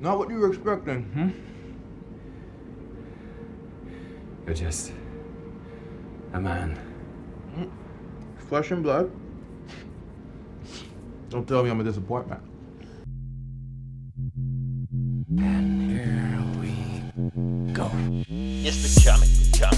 Not what you were expecting, hmm? You're just a man. Flesh and blood. Don't tell me I'm a disappointment. And here we go. It's the comic, the comic,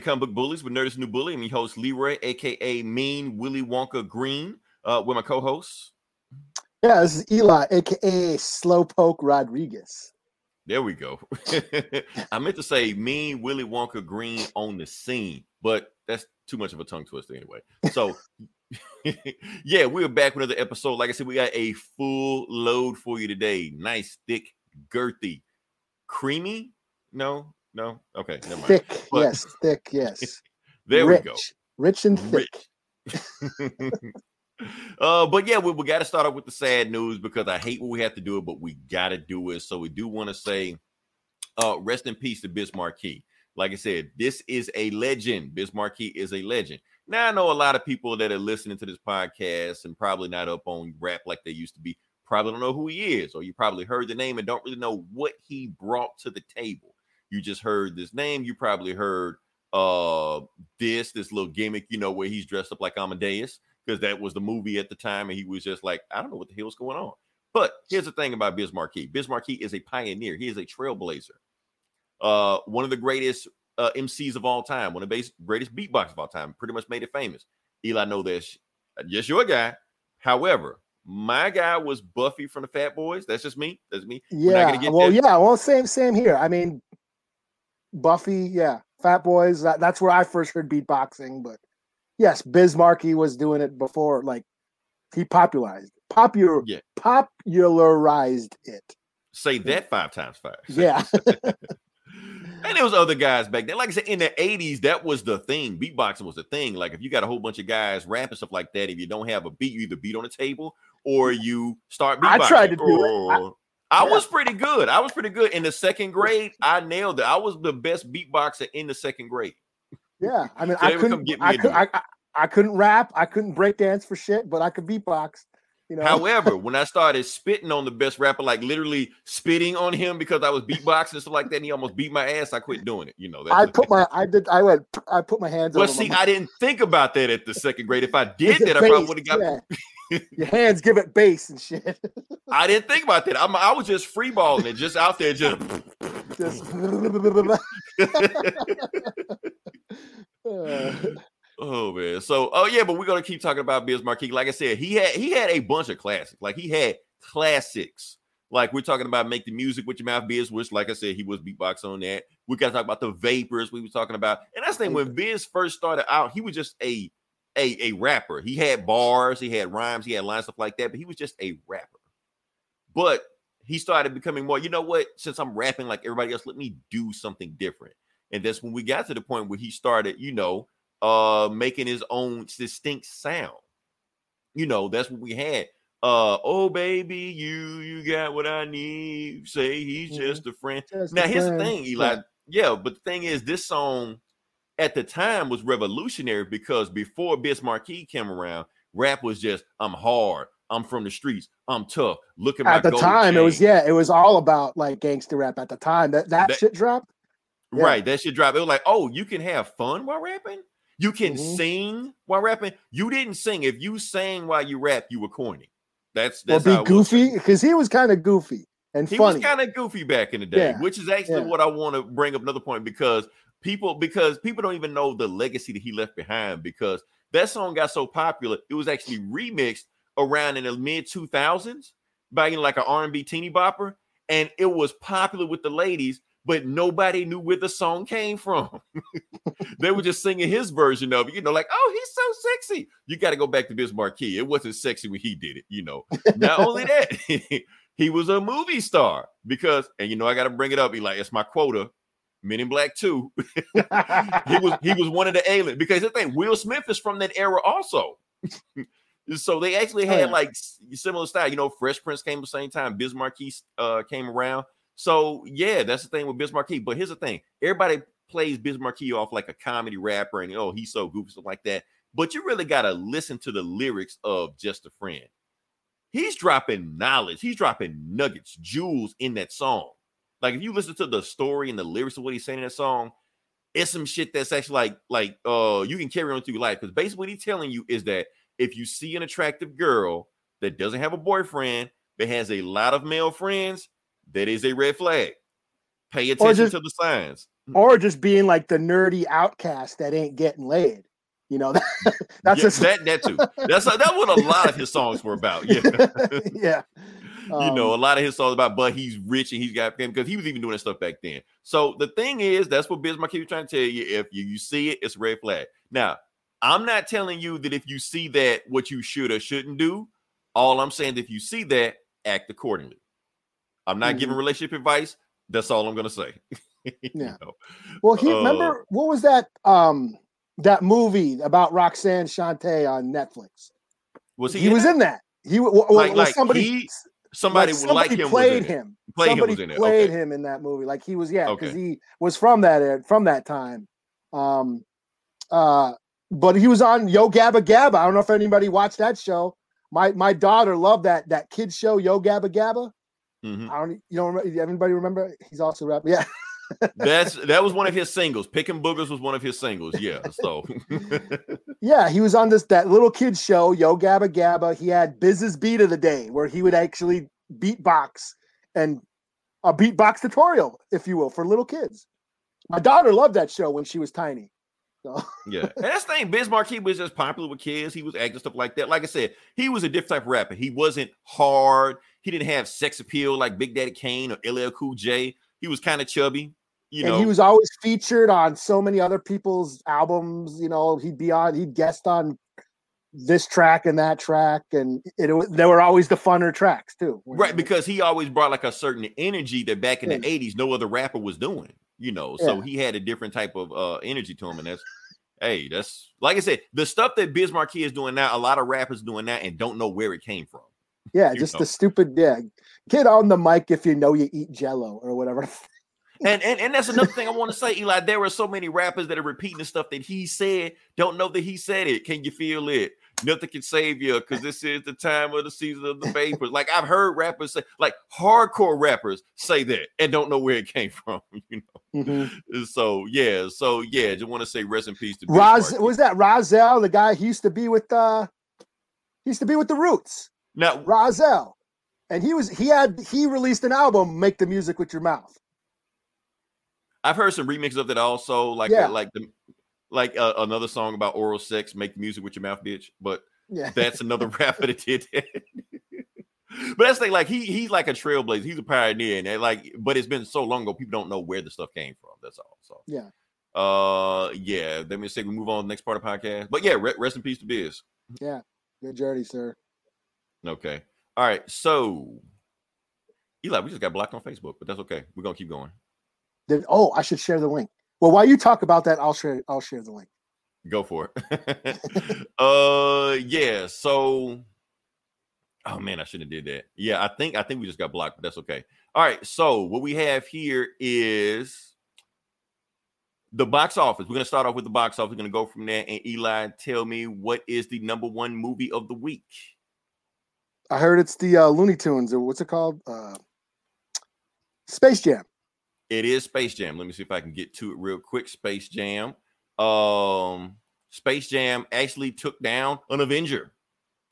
the Comic Book Bullies with Nerdist New Bully. I'm your host Leroy, aka Mean Willy Wonka Green, uh, with my co-hosts. Yeah, this is Eli, aka Slowpoke Rodriguez. There we go. I meant to say Mean Willy Wonka Green on the scene, but that's too much of a tongue twister anyway. So, yeah, we're back with another episode. Like I said, we got a full load for you today. Nice, thick, girthy, creamy. No, no, okay, never mind. Thick, But- yes, thick, yes. There rich, we go. Rich and thick. rich. uh, but yeah, we, we got to start off with the sad news because I hate when we have to do it, but we got to do it. So we do want to say, uh, rest in peace to Biz Markie. Like I said, this is a legend. Biz Markie is a legend. Now I know a lot of people that are listening to this podcast and probably not up on rap like they used to be. Probably don't know who he is, or you probably heard the name and don't really know what he brought to the table. You just heard this name. You probably heard uh this this little gimmick, you know, where he's dressed up like Amadeus because that was the movie at the time, and he was just like, I don't know what the hell's going on. But here's the thing about Biz Markie. Biz Markie is a pioneer. He is a trailblazer. Uh, one of the greatest uh, MCs of all time, one of the base, greatest beatboxers of all time. Pretty much made it famous. Eli, know this. Yes, your guy. However, my guy was Buffy from the Fat Boys. That's just me. That's me. We're not Yeah, gonna get well, there. yeah, well, same, same here. I mean, Buffy, yeah, Fat Boys. That, that's where I first heard beatboxing. But yes, Biz Markie was doing it before. Like he popularized, popular, Yeah. popularized it. Say that five times fast. Yeah, And there was other guys back then. Like I said, in the 80s, that was the thing. Beatboxing was the thing. Like if you got a whole bunch of guys rapping stuff like that, if you don't have a beat, you either beat on the table or you start beatboxing. I tried to do it. I- Yeah. was pretty good. I was pretty good. In the second grade, I nailed it. I was the best beatboxer in the second grade. yeah. I mean, So I they would come couldn't, get me I, could, I, I, I, couldn't rap. I couldn't break dance for shit, but I could beatbox. You know, However, when I started spitting on the best rapper, like literally spitting on him because I was beatboxing and stuff like that, and he almost beat my ass, I quit doing it. You know, I put my, I did, I went, I put my hands. Well, see, I didn't think about that at the second grade. If I did that, I probably would have got. Yeah. Your hands give it bass and shit. I didn't think about that. I'm, I was just freeballing it, just out there, just. Just oh man. So, oh yeah, but we're gonna keep talking about Biz Markie. Like I said, he had he had a bunch of classics. Like he had classics. Like we're talking about make the music with your mouth Biz, which, like I said, he was beatbox on that. We got to talk about the vapors we were talking about, and that's the thing. When Biz first started out, he was just a a a rapper. He had bars, he had rhymes, he had lines stuff like that, but he was just a rapper. But he started becoming more. You know what? Since I'm rapping like everybody else, let me do something different. And that's when we got to the point where he started, you know, uh making his own distinct sound. You know, that's what we had. Uh oh baby, you you got what I need. Say he's Mhm. just a friend. just Now a here's the thing, Eli. Yeah, but the thing is, this song at the time was revolutionary because before Biz Markie came around, rap was just I'm hard, I'm from the streets, I'm tough. Look at my At the time, it was yeah, it was all about like gangster rap. At the time, that that, That- shit dropped. yeah. Right. That should drop. It was like, oh, you can have fun while rapping. You can Mhm. sing while rapping. You didn't sing. If you sang while you rap, you were corny. That's Or that's be goofy because he was kind of goofy and He funny. was kind of goofy back in the day, Yeah, which is actually yeah. what I want to bring up another point because people because people don't even know the legacy that he left behind because that song got so popular, it was actually remixed around in the mid 2000s by you know, like an R&B teeny bopper and it was popular with the ladies but nobody knew where the song came from. they were just singing his version of it, you know, like, oh, he's so sexy. You got to go back to Biz Markie. It wasn't sexy when he did it, you know. Not only that, he was a movie star because, and you know, I got to bring it up. He like, it's my quota. Men in Black 2. he was he was one of the aliens because the thing Will Smith is from that era also. so they actually had yeah. like similar style. You know, Fresh Prince came the same time. Biz Markie uh, came around. So yeah, that's the thing with Biz. But here's the thing: everybody plays Biz off like a comedy rapper, and oh, he's so goofy, stuff like that. But you really gotta listen to the lyrics of Just a Friend. He's dropping knowledge. He's dropping nuggets, jewels in that song. Like if you listen to the story and the lyrics of what he's saying in that song, it's some shit that's actually like like uh you can carry on through life because basically what he's telling you is that if you see an attractive girl that doesn't have a boyfriend but has a lot of male friends, that is a red flag. Pay attention just- to the signs. or just being like the nerdy outcast that ain't getting laid. You know, that, that's Yeah, just that that too. That's that's what a lot of his songs were about. Yeah. yeah. You know, a Um, lot of his songs about, but he's rich and he's got fame because he was even doing that stuff back then. So the thing is, that's what Biz Markie was trying to tell you. If you, you see it, it's red flag. Now, I'm not telling you that if you see that, what you should or shouldn't do. All I'm saying, is if you see that, act accordingly. I'm not giving relationship advice. That's all I'm gonna say. Yeah. know? Well, he Uh, remember what was that um that movie about Roxanne Shante on Netflix? Was he? He, in was that? in that. He well, Like- well, like somebody he- somebody like would like him. played him. Played him somebody in played Okay. him in that movie. Like he was yeah, because Okay. he was from that era, from that time. Um uh but he was on Yo Gabba Gabba. I don't know if anybody watched that show. My my daughter loved that that kids show Yo Gabba Gabba. Mhm. I don't you don't remember everybody remember he's also rap. Yeah. That's that was one of his singles. Picking Boogers was one of his singles. Yeah. So Yeah, he was on this that little kids show, Yo Gabba Gabba. He had Biz's Beat of the Day, where he would actually beatbox and a beatbox tutorial, if you will, for little kids. My daughter loved that show when she was tiny. So Yeah, and that's the thing. Biz Markie was just popular with kids. He was acting stuff like that. Like I said, he was a different type of rapper. He wasn't hard. He didn't have sex appeal like Big Daddy Kane or LL Cool J. He was kind of chubby. You and know, he was always featured on so many other people's albums. You know, he'd be on, he'd guest on this track and that track, and it, wa- they were always the funner tracks too. right because he always brought like a certain energy that back in Yeah. the '80s no other rapper was doing. You know, so Yeah. he had a different type of uh energy to him, and that's hey, that's like I said, the stuff that Biz Markie is doing now. A lot of rappers doing that and don't know where it came from. yeah, just know. the stupid yeah. Get on the mic if you know you eat Jello or whatever. And, and and that's another thing I want to say, Eli. There are so many rappers that are repeating the stuff that he said, don't know that he said it. Can you feel it? Nothing can save you because this is the time of the season of the vapors. Like I've heard rappers say, like hardcore rappers say that and don't know where it came from. You know, so yeah, so yeah, just want to say rest in peace to Raz was that Rahzel, the guy he used to be with uh he used to be with the Roots, now. Rahzel. And he was he had he released an album, Make the Music with Your Mouth. I've heard some remixes of that also, like Yeah. like the like uh, another song about oral sex, make music with your mouth, bitch. But Yeah. that's another rapper that did that. but that's the thing, like he he's like a trailblazer, he's a pioneer, and like, but it's been so long ago, people don't know where the stuff came from. That's all. So Yeah. uh, yeah. Let me say we move on to the next part of the podcast. But yeah, re- rest in peace to Biz. Yeah. Good journey, sir. Okay, all right. So Eli, we just got blocked on Facebook, but that's okay. We're gonna keep going. Oh, I should share the link. Well, while you talk about that, I'll share I'll share the link. Go for it. uh yeah, so oh man, I shouldn't have did that. Yeah, I think I think we just got blocked, but that's okay. All right, so what we have here is the box office. We're gonna start off with the box office. We're gonna go from there. And Eli, tell me what is the number one movie of the week? I heard it's the uh, Looney Tunes or what's it called? Uh Space Jam. It is Space Jam. Let me see if I can get to it real quick. Space Jam. Um, Space Jam actually took down an Avenger,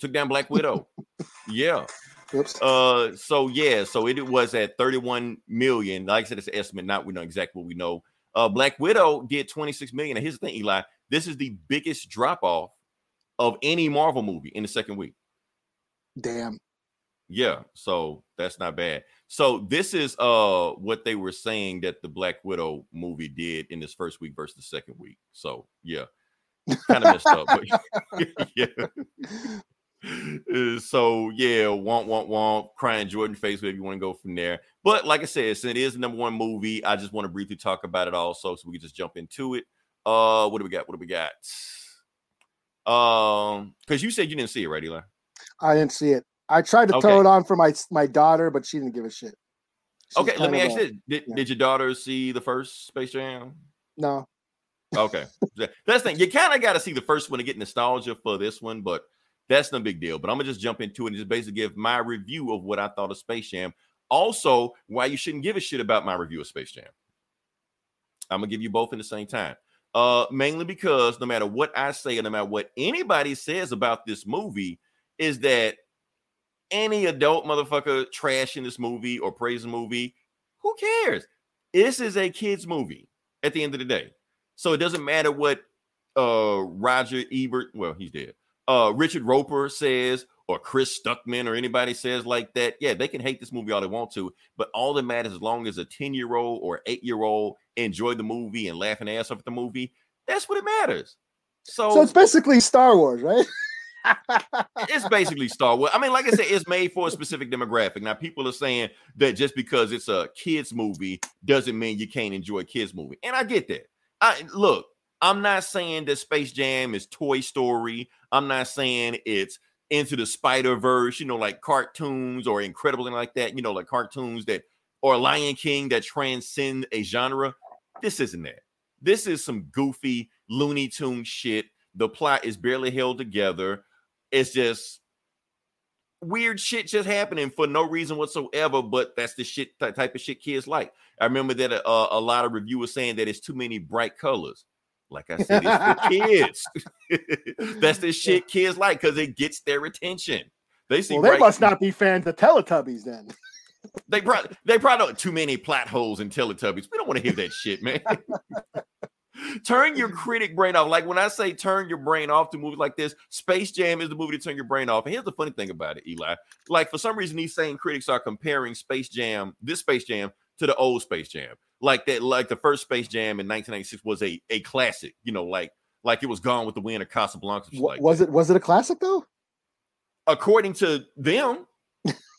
took down Black Widow. yeah. Oops. Uh, so yeah, so it was at 31 million. Like I said, it's an estimate, not we know exactly what we know. Uh, Black Widow did 26 million. And here's the thing, Eli, this is the biggest drop off of any Marvel movie in the second week. Damn. Yeah, so that's not bad. So this is uh what they were saying that the Black Widow movie did in this first week versus the second week. So yeah, kind of messed up, but yeah. Uh, so yeah, womp womp womp, crying Jordan face, wherever you want to go from there. But like I said, since it is the number one movie, I just want to briefly talk about it also, so we can just jump into it. Uh, what do we got? What do we got? Um, because you said you didn't see it, right, Eli? I didn't see it. I tried to Okay. throw it on for my my daughter, but she didn't give a shit. She's Okay, let me ask you. Did, yeah. did your daughter see the first Space Jam? No, Okay, that's the thing. You kind of got to see the first one to get nostalgia for this one, but that's no big deal. But I'm gonna just jump into it and just basically give my review of what I thought of Space Jam. Also, why you shouldn't give a shit about my review of Space Jam. I'm gonna give you both in the same time. Uh, mainly because no matter what I say, and no matter what anybody says about this movie, is that any adult motherfucker trashing this movie or praising the movie, who cares? This is a kids movie at the end of the day. So it doesn't matter what uh Roger Ebert, well, he's dead. Uh Richard Roeper says or Chris Stuckman or anybody says like that. Yeah, they can hate this movie all they want to, but all that matters as long as a 10-year-old or 8-year-old enjoy the movie and laugh and ass off at the movie, that's what it matters. So, so it's basically Star Wars, right? it's basically Star Wars. I mean, like I said, it's made for a specific demographic. Now, people are saying that just because it's a kids movie doesn't mean you can't enjoy a kids movie, and I get that. I look, I'm not saying that Space Jam is Toy Story. I'm not saying it's into the Spider Verse, you know, like cartoons or Incredible and like that. You know, like cartoons that or Lion King that transcend a genre. This isn't that. This is some goofy Looney Tune shit. The plot is barely held together. It's just weird shit just happening for no reason whatsoever. But that's the shit ty- type of shit kids like. I remember that uh, a lot of reviewers saying that it's too many bright colors. Like I said, it's for kids. that's the shit kids like because it gets their attention. They see well, they bright- must not be fans of Teletubbies then. they probably they probably don't too many plot holes in Teletubbies. We don't want to hear that shit, man. turn your mm-hmm. critic brain off. Like when I say turn your brain off to movies like this, Space Jam is the movie to turn your brain off. And here's the funny thing about it, Eli. Like for some reason, these same critics are comparing Space Jam, this Space Jam, to the old Space Jam. Like that, like the first Space Jam in 1996 was a a classic. You know, like like it was Gone with the Wind or Casablanca. like was it was it a classic though? according to them,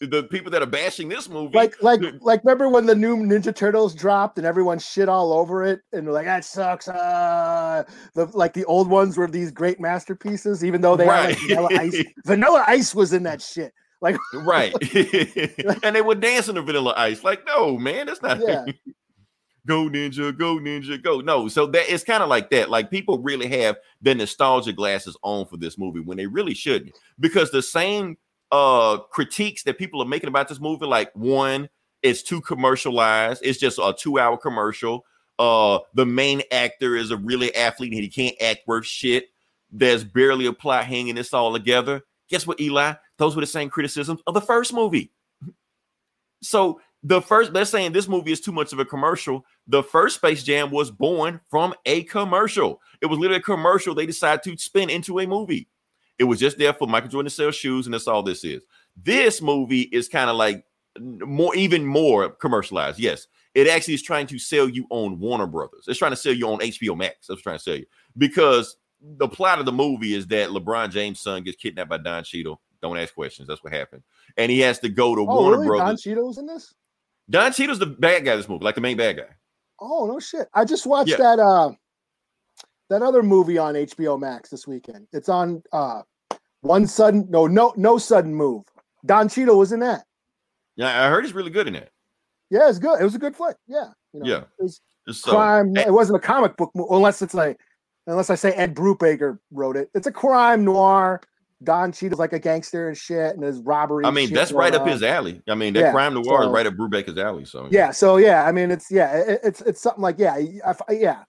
the people that are bashing this movie, Like like like remember when the new Ninja Turtles dropped and everyone shit all over it and they're like that sucks. Uh the like the old ones were these great masterpieces, even though they had like Right. vanilla ice. Vanilla ice was in that shit. Like right and they were dancing to vanilla ice like no man that's not Yeah. go ninja go ninja go no so that it's kind of like that like people really have the nostalgia glasses on for this movie when they really shouldn't because the same uh critiques that people are making about this movie like one it's too commercialized it's just a two hour commercial uh the main actor is a really athlete and he can't act worth shit there's barely a plot hanging this all together. Guess what eli? Those were the same criticisms of the first movie. So the first they're saying this movie is too much of a commercial. The first space jam was born from a commercial. It was literally a commercial they decided to spin into a movie it was just there for michael jordan to sell shoes and that's all this is this movie is kind of like more even more commercialized yes it actually is trying to sell you on warner brothers it's trying to sell you on hbo max that's trying to sell you because the plot of the movie is that lebron james son gets kidnapped by don Cheadle. don't ask questions that's what happened and he has to go to oh warner really? brothers Don Cheadle's in this? Don Cheadle's the bad guy in this movie, like the main bad guy. Oh no shit. I just watched Yeah. that uh that other movie on HBO Max this weekend. It's on uh one sudden no no no sudden move. Don Cheadle was in that. Yeah, I heard he's really good in it. Yeah, it's good. It was a good flick. Yeah. You know, Yeah. It was So, crime. eh, It wasn't a comic book movie, unless it's like unless I say Ed Brubaker wrote it. It's a crime noir. Don Cheadle's like a gangster and shit, and there's robbery. I mean, that's right up his alley. I mean, that Yeah, crime noir is right up Brubaker's alley. So Yeah. So yeah, I mean, it's yeah, it, it's it's something like yeah, I, yeah.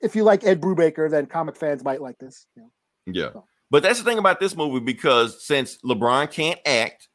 If you like Ed Brubaker, then comic fans might like this. you know. yeah. But that's the thing about this movie because since LeBron can't act,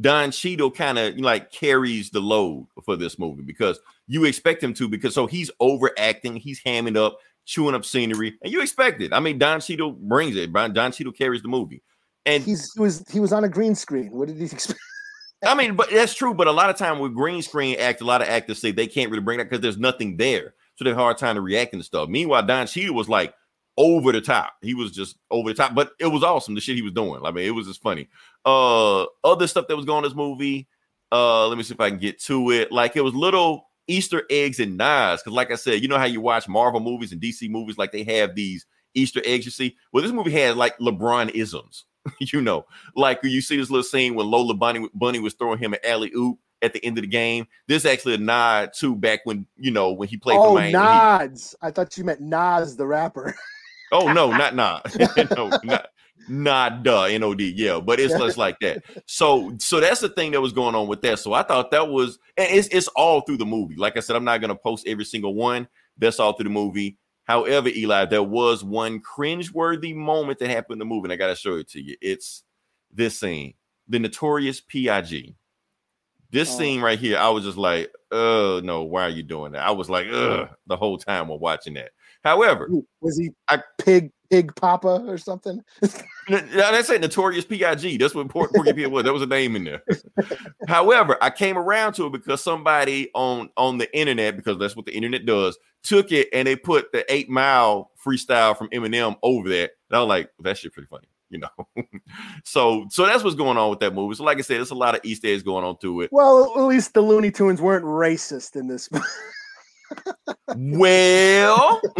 Don Cheadle kind of like carries the load for this movie because you expect him to because so he's overacting, he's hamming up, chewing up scenery, and you expect it. I mean, Don Cheadle brings it. Don Cheadle carries the movie, and He's he was he was on a green screen. What did he expect? I mean, but that's true. But a lot of time with green screen act, a lot of actors say they can't really bring that because there's nothing there, so they have a hard time to react and stuff. Meanwhile, Don Cheadle was like over the top. He was just over the top, but it was awesome the shit he was doing. I mean, it was just funny. Uh, other stuff that was going on in this movie. Uh, let me see if I can get to it. Like it was little Easter eggs and nods because, like I said, you know how you watch Marvel movies and DC movies, like they have these Easter eggs. You see, well, this movie had like LeBron isms. you know, like you see this little scene when Lola Bunny Bunny was throwing him an alley oop at the end of the game. This is actually a nod to back when you know when he played for Oh, Miami. Heat. nods. I thought you meant Nas, the rapper. Oh no, not nah. no, not not duh, N-O-D, yeah, but it's less like that. So so that's the thing that was going on with that. So I thought that was and it's it's all through the movie. Like I said, I'm not gonna post every single one. That's all through the movie. However, Eli, there was one cringe-worthy moment that happened in the movie, and I gotta show it to you. It's this scene, the notorious PIG. This Oh. scene right here, I was just like, oh no, why are you doing that? I was like, ugh, the whole time while watching that. However, Was he I- pig pig papa or something? N- Yeah, that's it. Notorious Pig. That's what Port Porky Pig was. That was a name in there. However, I came around to it because somebody on on the internet, because that's what the internet does, took it and they put the Eight Mile freestyle from Eminem over there. And I was like, that shit pretty funny, you know. so so that's what's going on with that movie. So like I said, there's a lot of Easter eggs going on to it. Well, at least the Looney Tunes weren't racist in this. Well,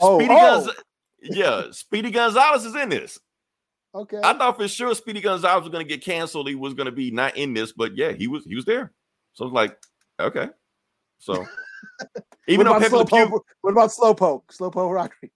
Oh, Speedy oh. Gonz- yeah, Speedy Gonzales is in this. okay. I thought for sure Speedy Gonzales was going to get canceled. He was going to be not in this, but yeah, he was. He was there. So I was like, okay. So even though what, Pepe Le about Slowpoke, Pew, what about Slowpoke? Slowpoke Rodriguez.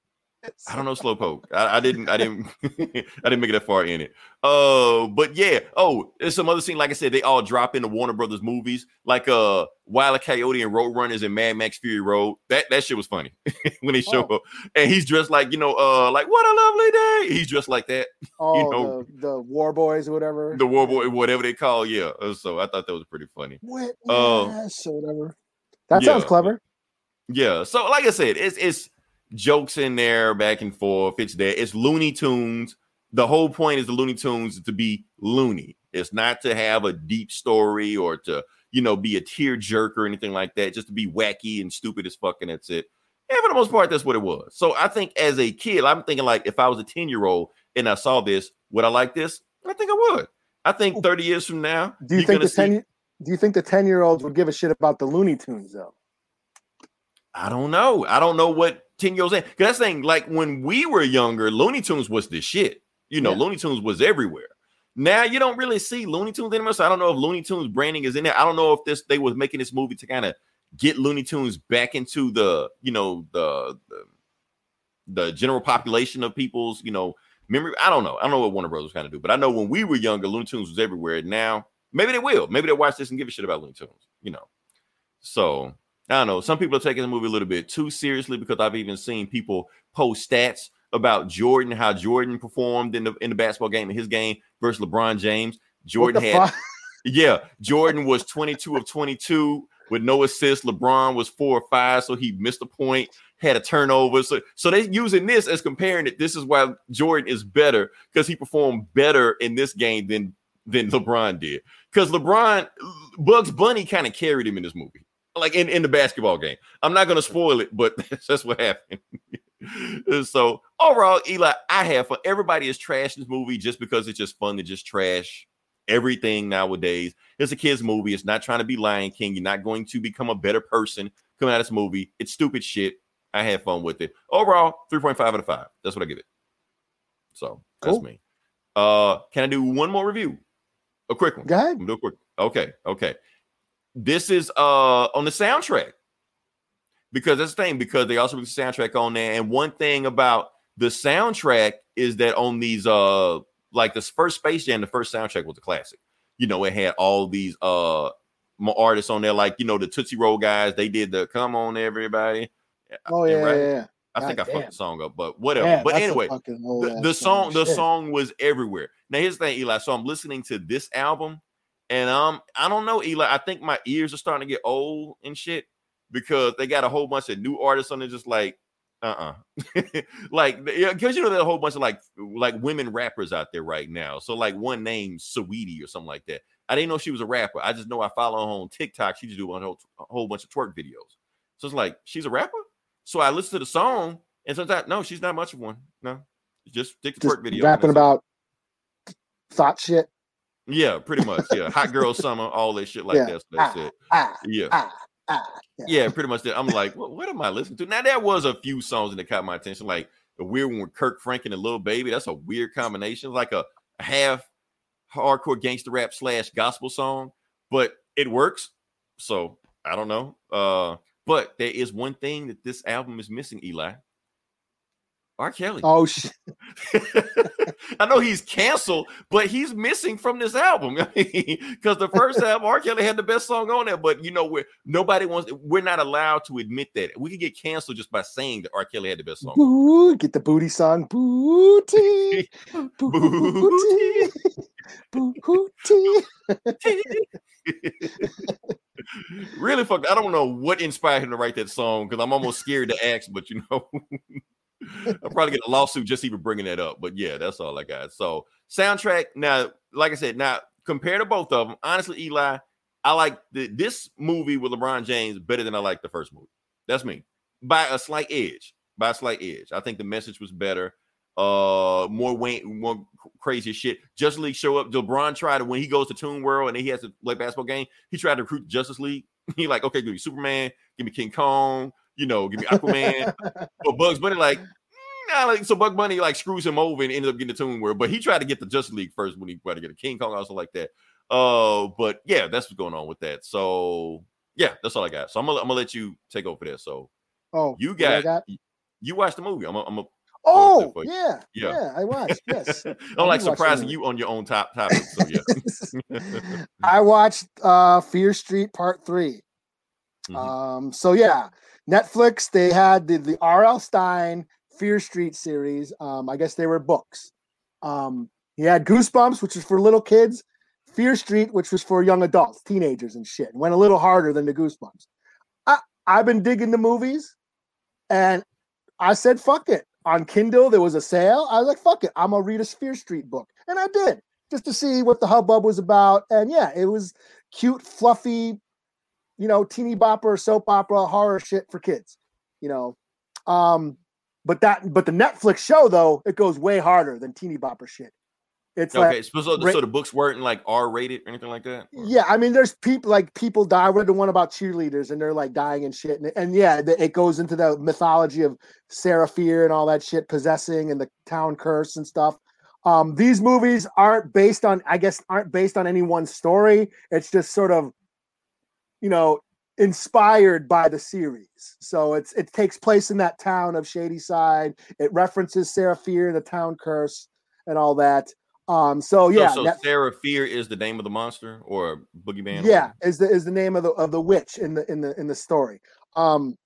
I don't know Slowpoke. I, I didn't. I didn't. I didn't make it that far in it. Uh, but yeah. Oh, there's some other scene. Like I said, they all drop into Warner Brothers movies, like uh, Wile E. Coyote and Roadrunners and Mad Max Fury Road. That that shit was funny when they show Oh. up, and he's dressed like you know, uh, like what a lovely day. He's dressed like that. Oh, know- the, the War Boys or whatever. The War Boy, whatever they call, yeah. Uh, So I thought that was pretty funny. Witness Oh. or whatever. That sounds clever. Yeah. So, like I said, it's it's jokes in there back and forth. It's there. It's Looney Tunes. The whole point is the Looney Tunes to be loony. It's not to have a deep story or to you know be a tear jerk or anything like that. Just to be wacky and stupid as fuck, and that's it. And for the most part, that's what it was. So I think as a kid, I'm thinking like if I was a 10 year old and I saw this, would I like this? I think I would. I think 30 years from now, Do you think the ten? see- Do you think the ten year olds would give a shit about the Looney Tunes though? I don't know. I don't know what 10 year olds in. Because that's the thing, like when we were younger, Looney Tunes was the shit. You know, Yeah. Looney Tunes was everywhere. Now you don't really see Looney Tunes anymore. So I don't know if Looney Tunes branding is in there. I don't know if this they was making this movie to kind of get Looney Tunes back into the, you know, the, the the general population of people's, you know, memory. I don't know. I don't know what Warner Brothers kind of do, but I know when we were younger, Looney Tunes was everywhere. Now, maybe they will. Maybe they'll watch this and give a shit about Looney Tunes, you know. So I don't know. Some people are taking the movie a little bit too seriously because I've even seen people post stats about Jordan, how Jordan performed in the in the basketball game in his game versus LeBron James. Jordan had fuck? yeah, Jordan was 22 of 22 with no assists. LeBron was four or five, so he missed a point, had a turnover. So, so they using this as comparing it. This is why Jordan is better because he performed better in this game than than LeBron did. Because LeBron, Bugs Bunny kind of carried him in this movie, like in, in the basketball game. I'm not gonna spoil it, but that's what happened. so overall, Eli, I have fun. Everybody is trashing this movie just because it's just fun to just trash everything nowadays. It's a kids' movie. It's not trying to be Lion King. You're not going to become a better person coming out of this movie. It's stupid shit. I had fun with it. Overall, 3.5 out of 5. That's what I give it. So that's Cool. me. Uh can I do one more review? A quick one. Go ahead. Do a quick. Okay, okay. This is uh on the soundtrack because that's the thing because they also put the soundtrack on there. And one thing about the soundtrack is that on these uh like this first Space Jam, the first soundtrack was a classic. You know, it had all these uh more artists on there, like you know the Tootsie Roll guys. They did the "Come On Everybody." Oh yeah, right- yeah, yeah. I think I God fucked the song up, but whatever. Yeah, but anyway, the, the song the song was everywhere now here's the thing eli so i'm listening to this album and um i don't know eli i think my ears are starting to get old and shit because they got a whole bunch of new artists on there just like uh-uh like because you know there's a whole bunch of like like women rappers out there right now so like one name Saweetie or something like that I didn't know she was a rapper. I just know I follow her on TikTok. She just do a whole, a whole bunch of twerk videos. So it's like she's a rapper. So I listen to the song, and sometimes no, she's not much of one. No, just stick to Just twerk videos. rapping about thought shit. Yeah, pretty much. Yeah, hot girl summer, all that shit like Yeah. that. So that's Ah, it. ah, Yeah. ah, ah. Yeah. Yeah, pretty much. That. I'm like, what, what am I listening to? Now there was a few songs that caught my attention, like the weird one with Kirk Franklin and Lil Baby. That's a weird combination, like a, a half hardcore gangster rap slash gospel song, but it works. So I don't know. Uh, but there is one thing that this album is missing, Eli. R. Kelly. Oh shit. I know he's canceled, but he's missing from this album. Because the first album, R. Kelly had the best song on there, but you know, we're nobody wants we're not allowed to admit that. We could get canceled just by saying that R. Kelly had the best song. Boo, get the booty song. Booty. Booty. Booty. really fucked. I don't know what inspired him to write that song because I'm almost scared to ask, but you know, I'll probably get a lawsuit just even bringing that up. But yeah, that's all I got. So soundtrack. Now, like I said, now compared to both of them, honestly, Eli, I like the, this movie with LeBron James better than I like the first movie. That's me by a slight edge. By a slight edge. I think the message was better. Uh, more Wayne, more crazy shit. Justice League show up. LeBron tried to when he goes to Toon World and he has to play basketball game. He tried to recruit Justice League. He like, okay, give me Superman, give me King Kong, you know, give me Aquaman. but Bugs Bunny like, mm, nah, like, so Bug Bunny like screws him over and ended up getting the Toon World. But he tried to get the Justice League first when he tried to get a King Kong also like that. Uh, but yeah, that's what's going on with that. So yeah, that's all I got. So I'm gonna, I'm gonna let you take over there. So Oh, you I got, you watched the movie. I'm a, I'm a, Oh, yeah, Yeah. yeah, I watched. Yes, I'm like did watch the surprising you on your own top topic. So yeah. I watched uh Fear Street Part 3 Mhm. Um, so yeah, Netflix they had the the R.L. Stine Fear Street series. Um, I guess they were books. Um, he had Goosebumps, which is for little kids, Fear Street, which was for young adults, teenagers and shit. Went a little harder than the Goosebumps. I I've been digging the movies, and I said fuck it. On Kindle, there was a sale. I was like, fuck it, I'm gonna read a Fear Street book. And I did, just to see what the hubbub was about. And yeah, it was cute, fluffy, you know, teeny bopper, soap opera, horror shit for kids, you know. Um, but that but the Netflix show though, it goes way harder than teeny bopper shit. It's okay, like so, so, so the books weren't like R rated or anything like that. Or- yeah, I mean, there's people like people die. I read the one about cheerleaders and they're like dying and shit. And, and yeah, it goes into the mythology of Sarah Fear and all that shit, possessing and the town curse and stuff. Um, these movies aren't based on, I guess, aren't based on any one story. It's just sort of, you know, inspired by the series. So it's it takes place in that town of Shadyside. It references Sarah Fear, the town curse, and all that. Um, so So, yeah, so Net- Sarah Fear is the name of the monster or boogeyman. or yeah is the is the name of the of the witch in the in the in the story um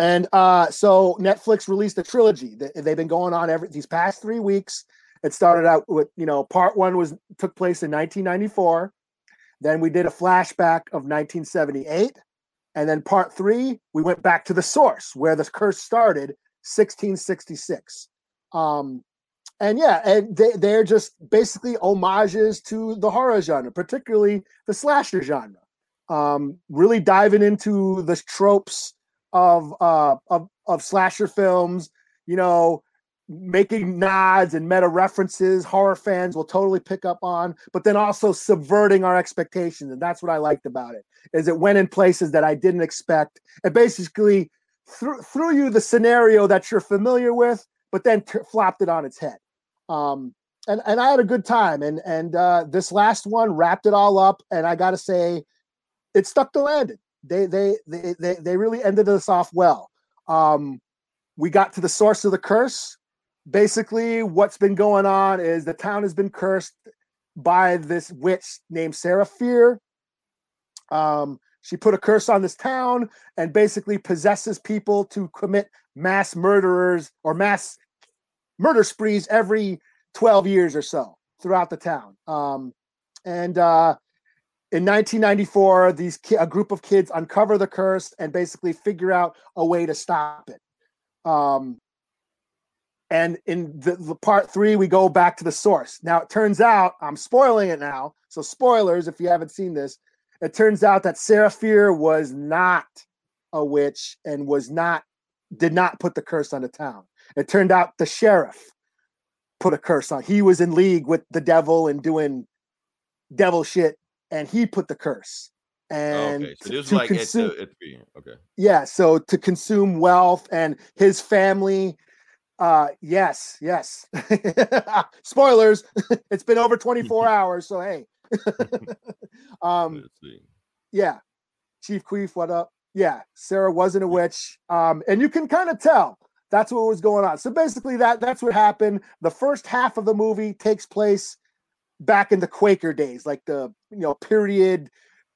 and uh so netflix released a trilogy they've been going on every these past three weeks it started out with you know part one was took place in 1994 then we did a flashback of 1978 and then part three we went back to the source where the curse started 1666 um and yeah, and they, they're just basically homages to the horror genre, particularly the slasher genre. Um, really diving into the tropes of uh of, of slasher films, you know, making nods and meta references horror fans will totally pick up on, but then also subverting our expectations. And that's what I liked about it, is it went in places that I didn't expect. It basically threw, threw you the scenario that you're familiar with, but then t- flopped it on its head um and and i had a good time and and uh this last one wrapped it all up and i gotta say it stuck to landing they they they they, they really ended us off well um we got to the source of the curse basically what's been going on is the town has been cursed by this witch named sarah fear um she put a curse on this town and basically possesses people to commit mass murderers or mass murder sprees every 12 years or so throughout the town. Um, and uh, in 1994, these ki- a group of kids uncover the curse and basically figure out a way to stop it. Um, And in the, the part three, we go back to the source. Now it turns out I'm spoiling it now. So spoilers if you haven't seen this. It turns out that Sarah Fear was not a witch and was not did not put the curse on the town. It turned out the sheriff put a curse on. He was in league with the devil and doing devil shit, and he put the curse. And okay, so to- this to like consume- at the, at the. Okay. yeah so to consume wealth and his family uh yes yes. Spoilers. It's been over 24 hours so hey. Um yeah. Chief queef what up? Yeah sarah wasn't a witch um and you can kind of tell that's what was going on. So basically that that's what happened. The first half of the movie takes place back in the quaker days like the you know period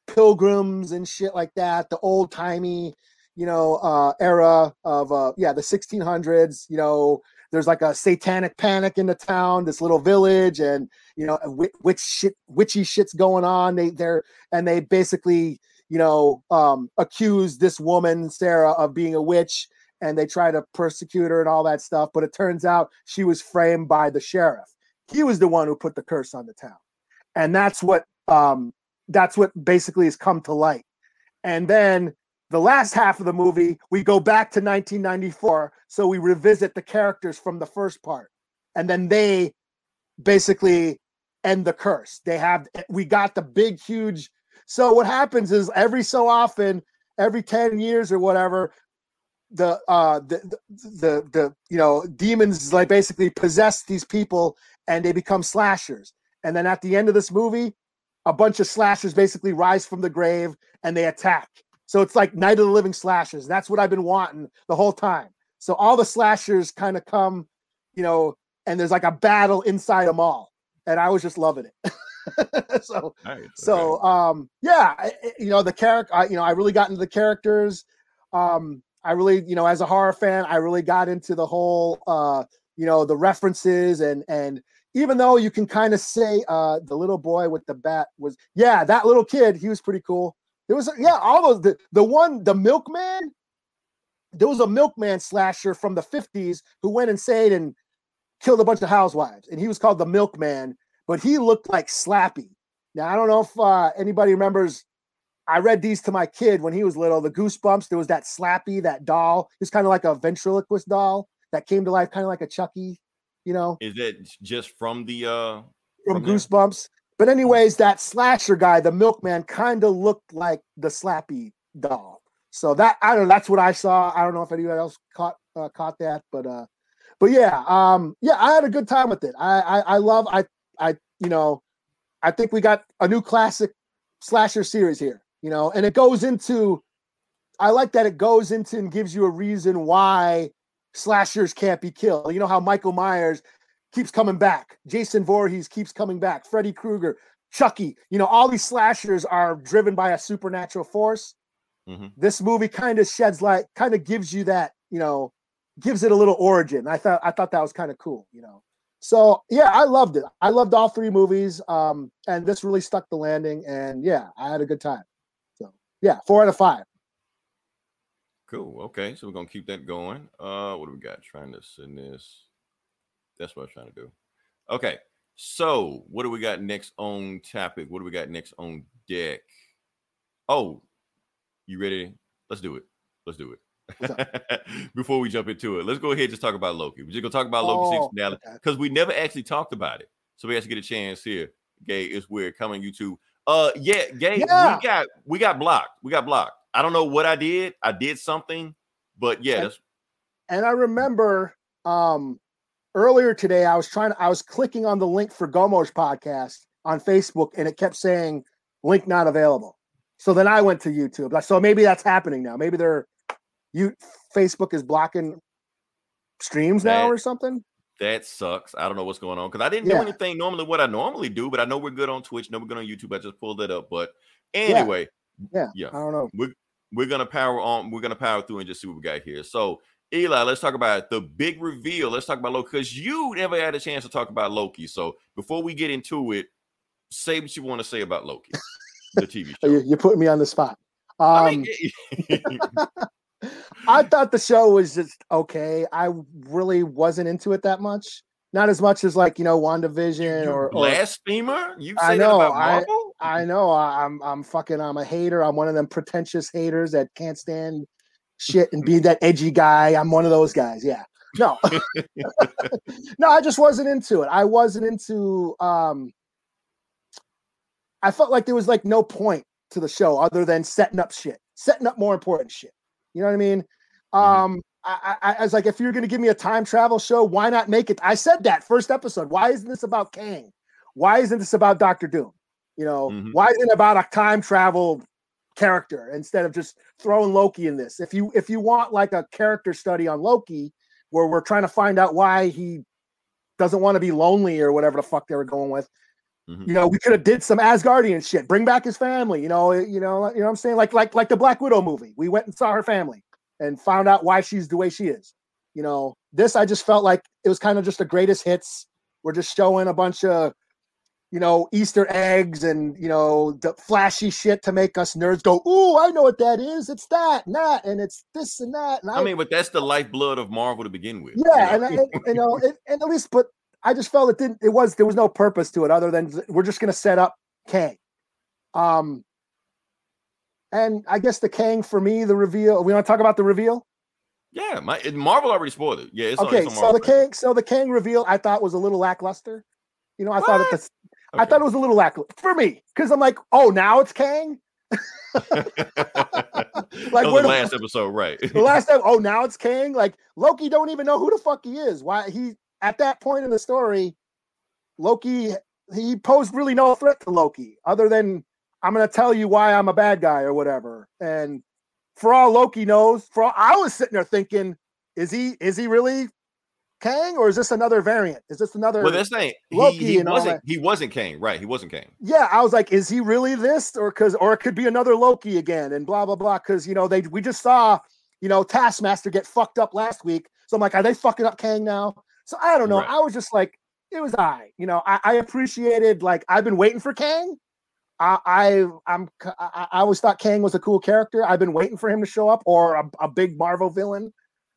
pilgrims and shit like that the old timey you know uh era of uh yeah the 1600s you know there's like a satanic panic in the town this little village and you know witch shit witchy shit's going on. They they're and they basically you know um accuse this woman sarah of being a witch and they try to persecute her and all that stuff but it turns out she was framed by the sheriff. He was the one who put the curse on the town. And that's what um that's what basically has come to light. And then the last half of the movie we go back to 1994 so we revisit the characters from the first part. And then they basically end the curse. They have we got the big huge so what happens is every so often every 10 years or whatever the uh the the the, the you know demons like basically possess these people and they become slashers. And then at the end of this movie a bunch of slashers basically rise from the grave and they attack so it's like night of the living slashers that's what i've been wanting the whole time so all the slashers kind of come you know and there's like a battle inside them all and i was just loving it so Nice. so okay. um yeah I- you know the character I, you know i really got into the characters um i really you know as a horror fan i really got into the whole uh you know the references and and even though you can kind of say uh the little boy with the bat was yeah that little kid he was pretty cool there was yeah all those the, the one the milkman there was a milkman slasher from the 50s who went insane and killed a bunch of housewives and he was called the milkman but he looked like slappy now I don't know if uh, anybody remembers. I read these to my kid when he was little. The Goosebumps. There was that Slappy, that doll. It's kind of like a ventriloquist doll that came to life, kind of like a Chucky, you know, Is that just from the uh from from? Goosebumps. But anyways, that slasher guy, the Milkman, kind of looked like the Slappy doll. So that I don't know. That's what I saw. I don't know if anyone else caught uh, caught that, but uh, but yeah, um, yeah, I had a good time with it. I I, I love I I you know, I think we got a new classic slasher series here. You know, and it goes into. I like that it goes into and gives you a reason why slashers can't be killed. You know how Michael Myers keeps coming back. Jason Voorhees keeps coming back. Freddy Krueger, Chucky. You know, all these slashers are driven by a supernatural force. Mhm. This movie kind of sheds light, kind of gives you that, you know, gives it a little origin. I thought I thought that was kind of cool, you know. So yeah, I loved it. I loved all three movies. Um, and this really stuck the landing. And yeah, I had a good time. So yeah, four out of five. Cool. Okay, so we're gonna keep that going. Uh, what do we got? Trying to send this. That's what I was trying to do. Okay, so what do we got next on topic? What do we got next on deck? Oh, you ready? Let's do it. Let's do it. Before we jump into it, let's go ahead and just talk about Loki. We're just gonna talk about Loki Oh, because we never actually talked about it. So we have to get a chance here. Gay, it's weird coming YouTube. Uh, yeah, Gay, Yeah. we got we got blocked. We got blocked. I don't know what I did. I did something, but yeah, And- And I remember um earlier today I was trying to I was clicking on the link for Gomo's podcast on Facebook and it kept saying link not available. So then I went to YouTube. So maybe that's happening now. Maybe they're you Facebook is blocking streams now or something. that sucks. I don't know what's going on because I didn't do anything normally what I normally do, but I know we're good on Twitch. know we're good on YouTube. I just pulled that up. But anyway, Yeah. yeah. I don't know. we're gonna power on. We're gonna power through and just see what we got here. So, Eli, let's talk about the big reveal. Let's talk about Loki because you never had a chance to talk about Loki. So, before we get into it, say what you want to say about Loki, the TV show. You, you're putting me on the spot. Um, I mean, I thought the show was just okay. I really wasn't into it that much. Not as much as like you know WandaVision You or, blasphemer. You I say know, that about I- Marvel? I know I- I'm I'm fucking I'm a hater. I'm one of them pretentious haters that can't stand shit and be that edgy guy. I'm one of those guys. Yeah. No. no, I just wasn't into it. I wasn't into um I felt like there was like no point to the show other than setting up shit. Setting up more important shit. You know what I mean? Um I, I, I was like, if you're gonna give me a time travel show, why not make it? I said that first episode. Why isn't this about Kang? Why isn't this about Doctor Doom? You know, Mhm. why isn't it about a time travel character instead of just throwing Loki in this? If you if you want like a character study on Loki, where we're trying to find out why he doesn't want to be lonely or whatever the fuck they were going with. Mhm. You know, we could have did some Asgardian shit, bring back his family. You know, you know, you know what I'm saying? Like like like the Black Widow movie. We went and saw her family and found out why she's the way she is. You know, this I just felt like it was kind of just the greatest hits. We're just showing a bunch of you know, Easter eggs and you know the flashy shit to make us nerds go, "Ooh, I know what that is. It's that and that, and it's this and that." And I mean, but that's the lifeblood of Marvel to begin with. yeah, you know? and, and you know, it, and at least, but I just felt it didn't. It was there was no purpose to it other than we're just gonna set up Kang. Um, and I guess the Kang for me, the reveal. We want to talk about the reveal. yeah, my Marvel already spoiled it. Yeah, it's on- okay, it's on so the. Kang, so the Kang reveal, I thought was a little lackluster. You know, I thought it What? the, I thought it was a little lackluster for me because I'm like, oh, now it's Kang. like oh, where the the- last episode, right? the last time, oh, now it's Kang. Like Loki don't even know who the fuck he is. Why he at that point in the story, Loki he posed really no threat to Loki other than I'm gonna tell you why I'm a bad guy or whatever. And for all Loki knows, for all, I was sitting there thinking, is he is he really Kang or is this another variant? Is this another? well, saying he, Loki he all wasn't he wasn't Kang, right? He wasn't Kang. yeah, I was like, is he really this or because or it could be another Loki again and blah blah blah. Because you know they we just saw you know Taskmaster get fucked up last week, so I'm like, are they fucking up Kang now? So I don't know. Right. I was just like, it was I. You know, I, I appreciated like I've been waiting for Kang. I, I I'm I always thought Kang was a cool character. I've been waiting for him to show up or a, a big Marvel villain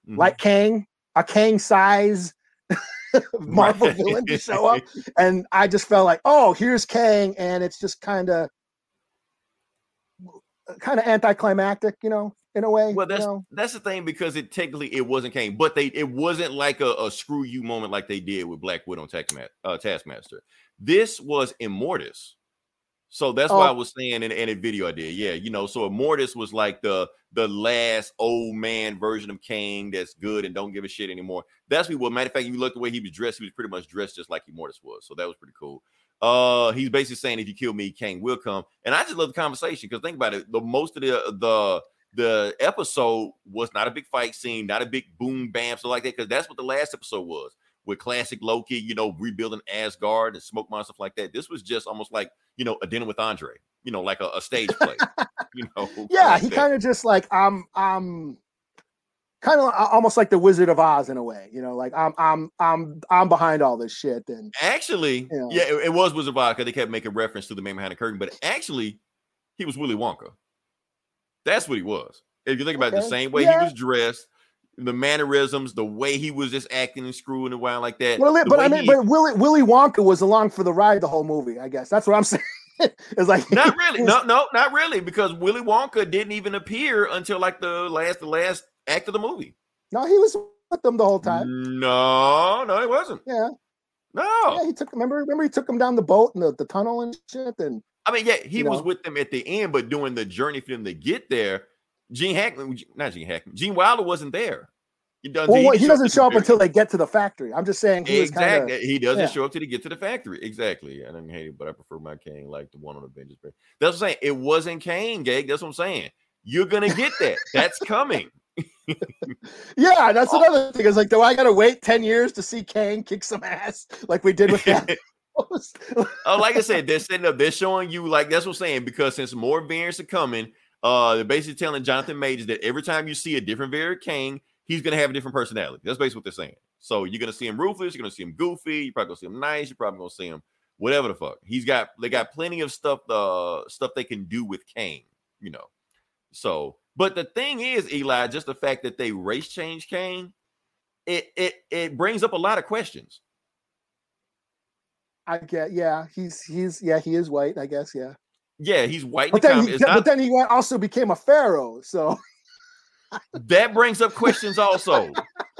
Mhm. like Kang, a Kang size Marvel Right. villain to show up. And I just felt like, oh, here's Kang, and it's just kind of kind of anticlimactic, you know, in a way. Well, you that's know? that's the thing because it technically it wasn't Kang, but they it wasn't like a, a screw you moment like they did with Black Widow and Taskma- uh, Taskmaster. This was Immortus. So that's why I Oh. was saying in, in a video I did, yeah, you know. So Immortus was like the the last old man version of Kang that's good and don't give a shit anymore. That's what. Matter of fact, if you look the way he was dressed, he was pretty much dressed just like Immortus was. So that was pretty cool. Uh, he's basically saying if you kill me, Kang will come. And I just love the conversation because think about it. The most of the the the episode was not a big fight scene, not a big boom bam, so like that, because that's what the last episode was with classic Loki, you know, rebuilding Asgard and smoke monster stuff like that. This was just almost like you know a dinner with Andre, you know, like a, a stage play, you know. yeah, like he kind of just like I'm I'm kind of uh, almost like the Wizard of Oz in a way, you know, like I'm I'm I'm I'm behind all this shit and actually, Yeah. yeah, it, it was Wizard of Oz because they kept making reference to the man behind the curtain, but actually, he was Willy Wonka. That's what he was. If you think about it, the same way Yeah. he was dressed, the mannerisms, the way he was just acting and screwing around like that. Well, but I mean, he- but Willy Willy Wonka was along for the ride the whole movie. I guess that's what I'm saying. it's like not really, no, no, not really, because Willy Wonka didn't even appear until like the last, the last act of the movie. no, he was with them the whole time. No, no, he wasn't. Yeah, No, yeah. He took remember remember he took him down the boat and the, the tunnel and shit. And I mean, yeah, he was know? with them at the end, but during the journey for them to get there, Gene Hackman, not Gene Hackman, Gene Wilder wasn't there. He doesn't. well, didn't he doesn't show up until they get to the factory. I'm just saying he Exactly. kind of he doesn't yeah. show up till he get to the factory. Exactly. I didn't hate it, but I prefer my Kang like the one on Avengers. That's what I'm saying. It wasn't Kang, Gag. That's what I'm saying. You're gonna get that. That's coming. yeah. That's another thing. Is like, do I gotta wait ten years to see Kang kick some ass like we did with that? Oh, like I said, they're setting up. They're showing you like that's what I'm saying because since more variants are coming, uh, they're basically telling Jonathan Majors that every time you see a different variant King, he's gonna have a different personality. That's basically what they're saying. So you're gonna see him ruthless, you're gonna see him goofy, you're probably gonna see him nice, you're probably gonna see him whatever the fuck. He's got they got plenty of stuff, uh, stuff they can do with Kang, you know. So, but the thing is, Eli, just the fact that they race change Kang, it it it brings up a lot of questions. I get, yeah, he's he's yeah, he is white, I guess, yeah. Yeah, he's white. But the then, he, but not- then he also became a pharaoh. So that brings up questions also.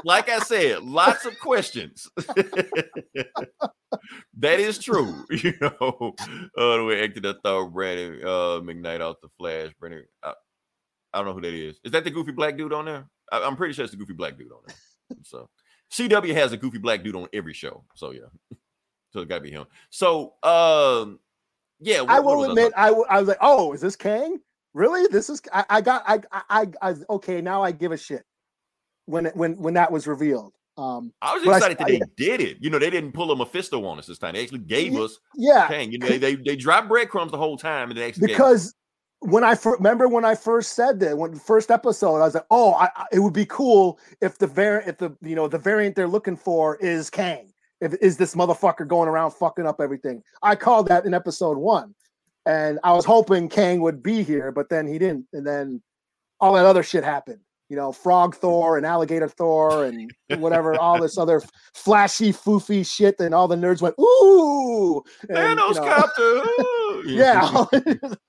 like I said, lots of questions. that is true. You know, uh, the way acted I thought Brandon uh, McKnight out the Flash. Brandon, I, I don't know who that is. Is that the goofy black dude on there? I, I'm pretty sure it's the goofy black dude on there. So CW has a goofy black dude on every show. So yeah, so it got to be him. So um, yeah, I what- what will admit, I, w- I was like, oh, is this Kang? Really? This is I, I got I, I I I okay. Now I give a shit when it, when when that was revealed. Um, I was But I- excited that I- they did it. You know, they didn't pull a Mephisto on us this time. They actually gave us yeah, Kang. You know, they, they they dropped breadcrumbs the whole time, and they actually because when I fir- remember when I first said that when the first episode, I was like, oh, I, I- it would be cool if the variant, if the you know the variant they're looking for is Kang. If is this motherfucker going around fucking up everything? I called that in episode one, and I was hoping Kang would be here, but then he didn't, and then all that other shit happened. You know, Frog Thor and Alligator Thor and whatever, all this other flashy, foofy shit. And all the nerds went, ooh, and, you Thanos know, copter. ooh. yeah, all,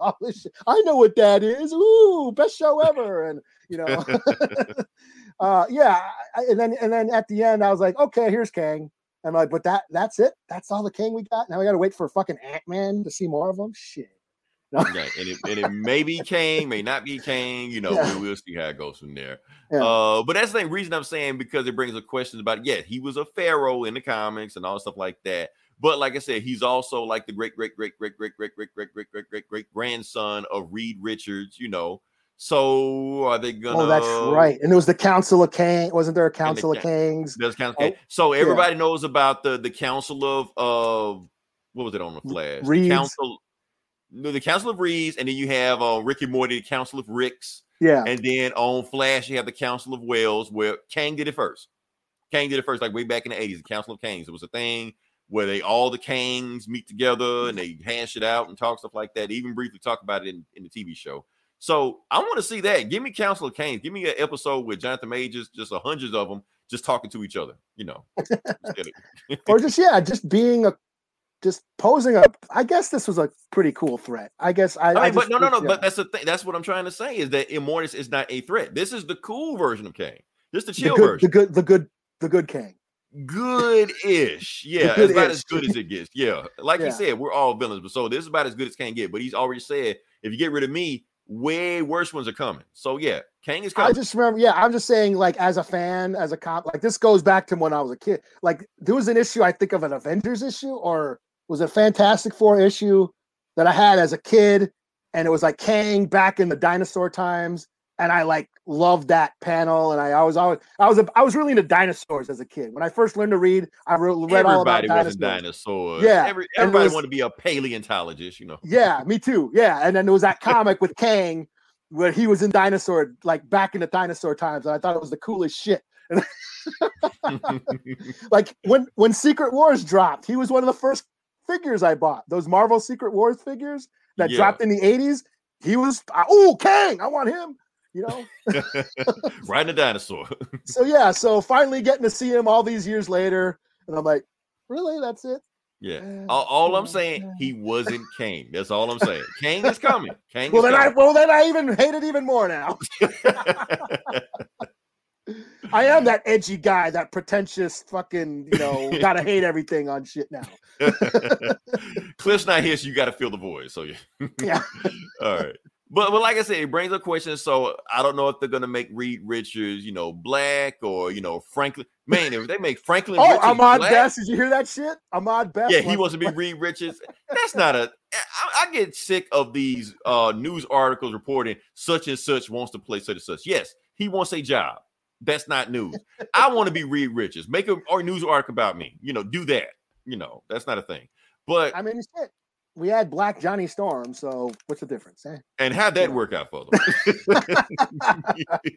all this. I know what that is. Ooh, best show ever, and you know, uh, yeah. I- And then and then at the end, I was like, okay, here's Kang. I'm like, but that that's it. That's all the Kang we got. Now we got to wait for fucking Ant Man to see more of them. Shit. Right, and it, and it may be Kang, may not be Kang. You know, Yeah. we, will see how it goes from there. Yeah. Uh, but that's the reason I'm saying because it brings up questions about. Yeah, he was a pharaoh in the comics and all stuff like that. But like I said, he's also like the great, great, great, great, great, great, great, great, great, great, great, great grandson of Reed Richards. You know, so are they gonna? Oh, that's right. And it was the Council of Kang. Wasn't there a Council of Ca- Kangs? Does count? Oh, so everybody knows about the the Council of of what was it on the Flash? The Council. No, the Council of Reeds, and then you have uh, Rick and Morty, the Council of Ricks, Yeah. and then on Flash you have the Council of Wells, where Kang did it first. Kang did it first, like way back in the eighties. The Council of Kings. It was a thing where they all the Kangs meet together and they hash it out and talk stuff like that. They even briefly talk about it in, in the TV show. So I want to see that. Give me Council of. Give me an episode with Jonathan Majors, just a hundreds of them, just talking to each other. You know, Just or just yeah, just being a just posing up. I guess this was a pretty cool threat. I guess I. I mean, I but no, no, no. yeah. But that's the thing. That's what I'm trying to say is that Immortus is not a threat. This is the cool version of Kang. This is the the chill good, version. the good, the good, the good Kang. good-ish. Yeah, it's about as good-ish. good as it gets. Yeah, like Yeah. he said, we're all villains, but so this is about as good as Kang get. But he's already said, if you get rid of me, way worse ones are coming. So yeah, Kang is coming. I just remember, yeah, I'm just saying, like, as a fan, as a cop, like, this goes back to when I was a kid. Like, there was an issue, I think, of an Avengers issue, or was it Fantastic Four issue that I had as a kid, and it was like Kang back in the dinosaur times, and I like loved that panel, and I was always, I was, a, I was really into dinosaurs as a kid. When I first learned to read, I re- read all about Everybody dinosaurs. was a dinosaur. Yeah, Every, everybody wanted to be a paleontologist. You know. Yeah, me too. Yeah, and then there was that comic with Kang where he was in dinosaur, like back in the dinosaur times, and I thought it was the coolest shit. like when when Secret Wars dropped, he was one of the first figures I bought. Those Marvel Secret Wars figures that Yeah. dropped in the '80s. He was oh Kang, I want him. You know. Riding a dinosaur. so yeah, so finally getting to see him all these years later, and I'm like, really? That's it? yeah. All, all I'm saying, he wasn't Kang. That's all I'm saying. Kang is coming. Well then I well then I even hate it even more now. I am that edgy guy, that pretentious fucking, you know, gotta hate everything on shit now. Cliff's not here, so you got to fill the void. So yeah. Yeah. All right. But, but like I said, it brings up questions. So I don't know if they're gonna make Reed Richards, you know, black or you know Franklin. Man, if they make Franklin, Oh, Richards Ahmed black, Best. Did you hear that shit? Ahmed Best. yeah, he wants to be Reed Richards. That's not a. I, I get sick of these uh news articles reporting such and such wants to play such and such. Yes, he wants a job. That's not news. I want to be Reed Richards. Make a or news article about me. You know, do that. You know, that's not a thing. But I mean, shit. We had Black Johnny Storm, so what's the difference? Eh? and how'd that work out for them?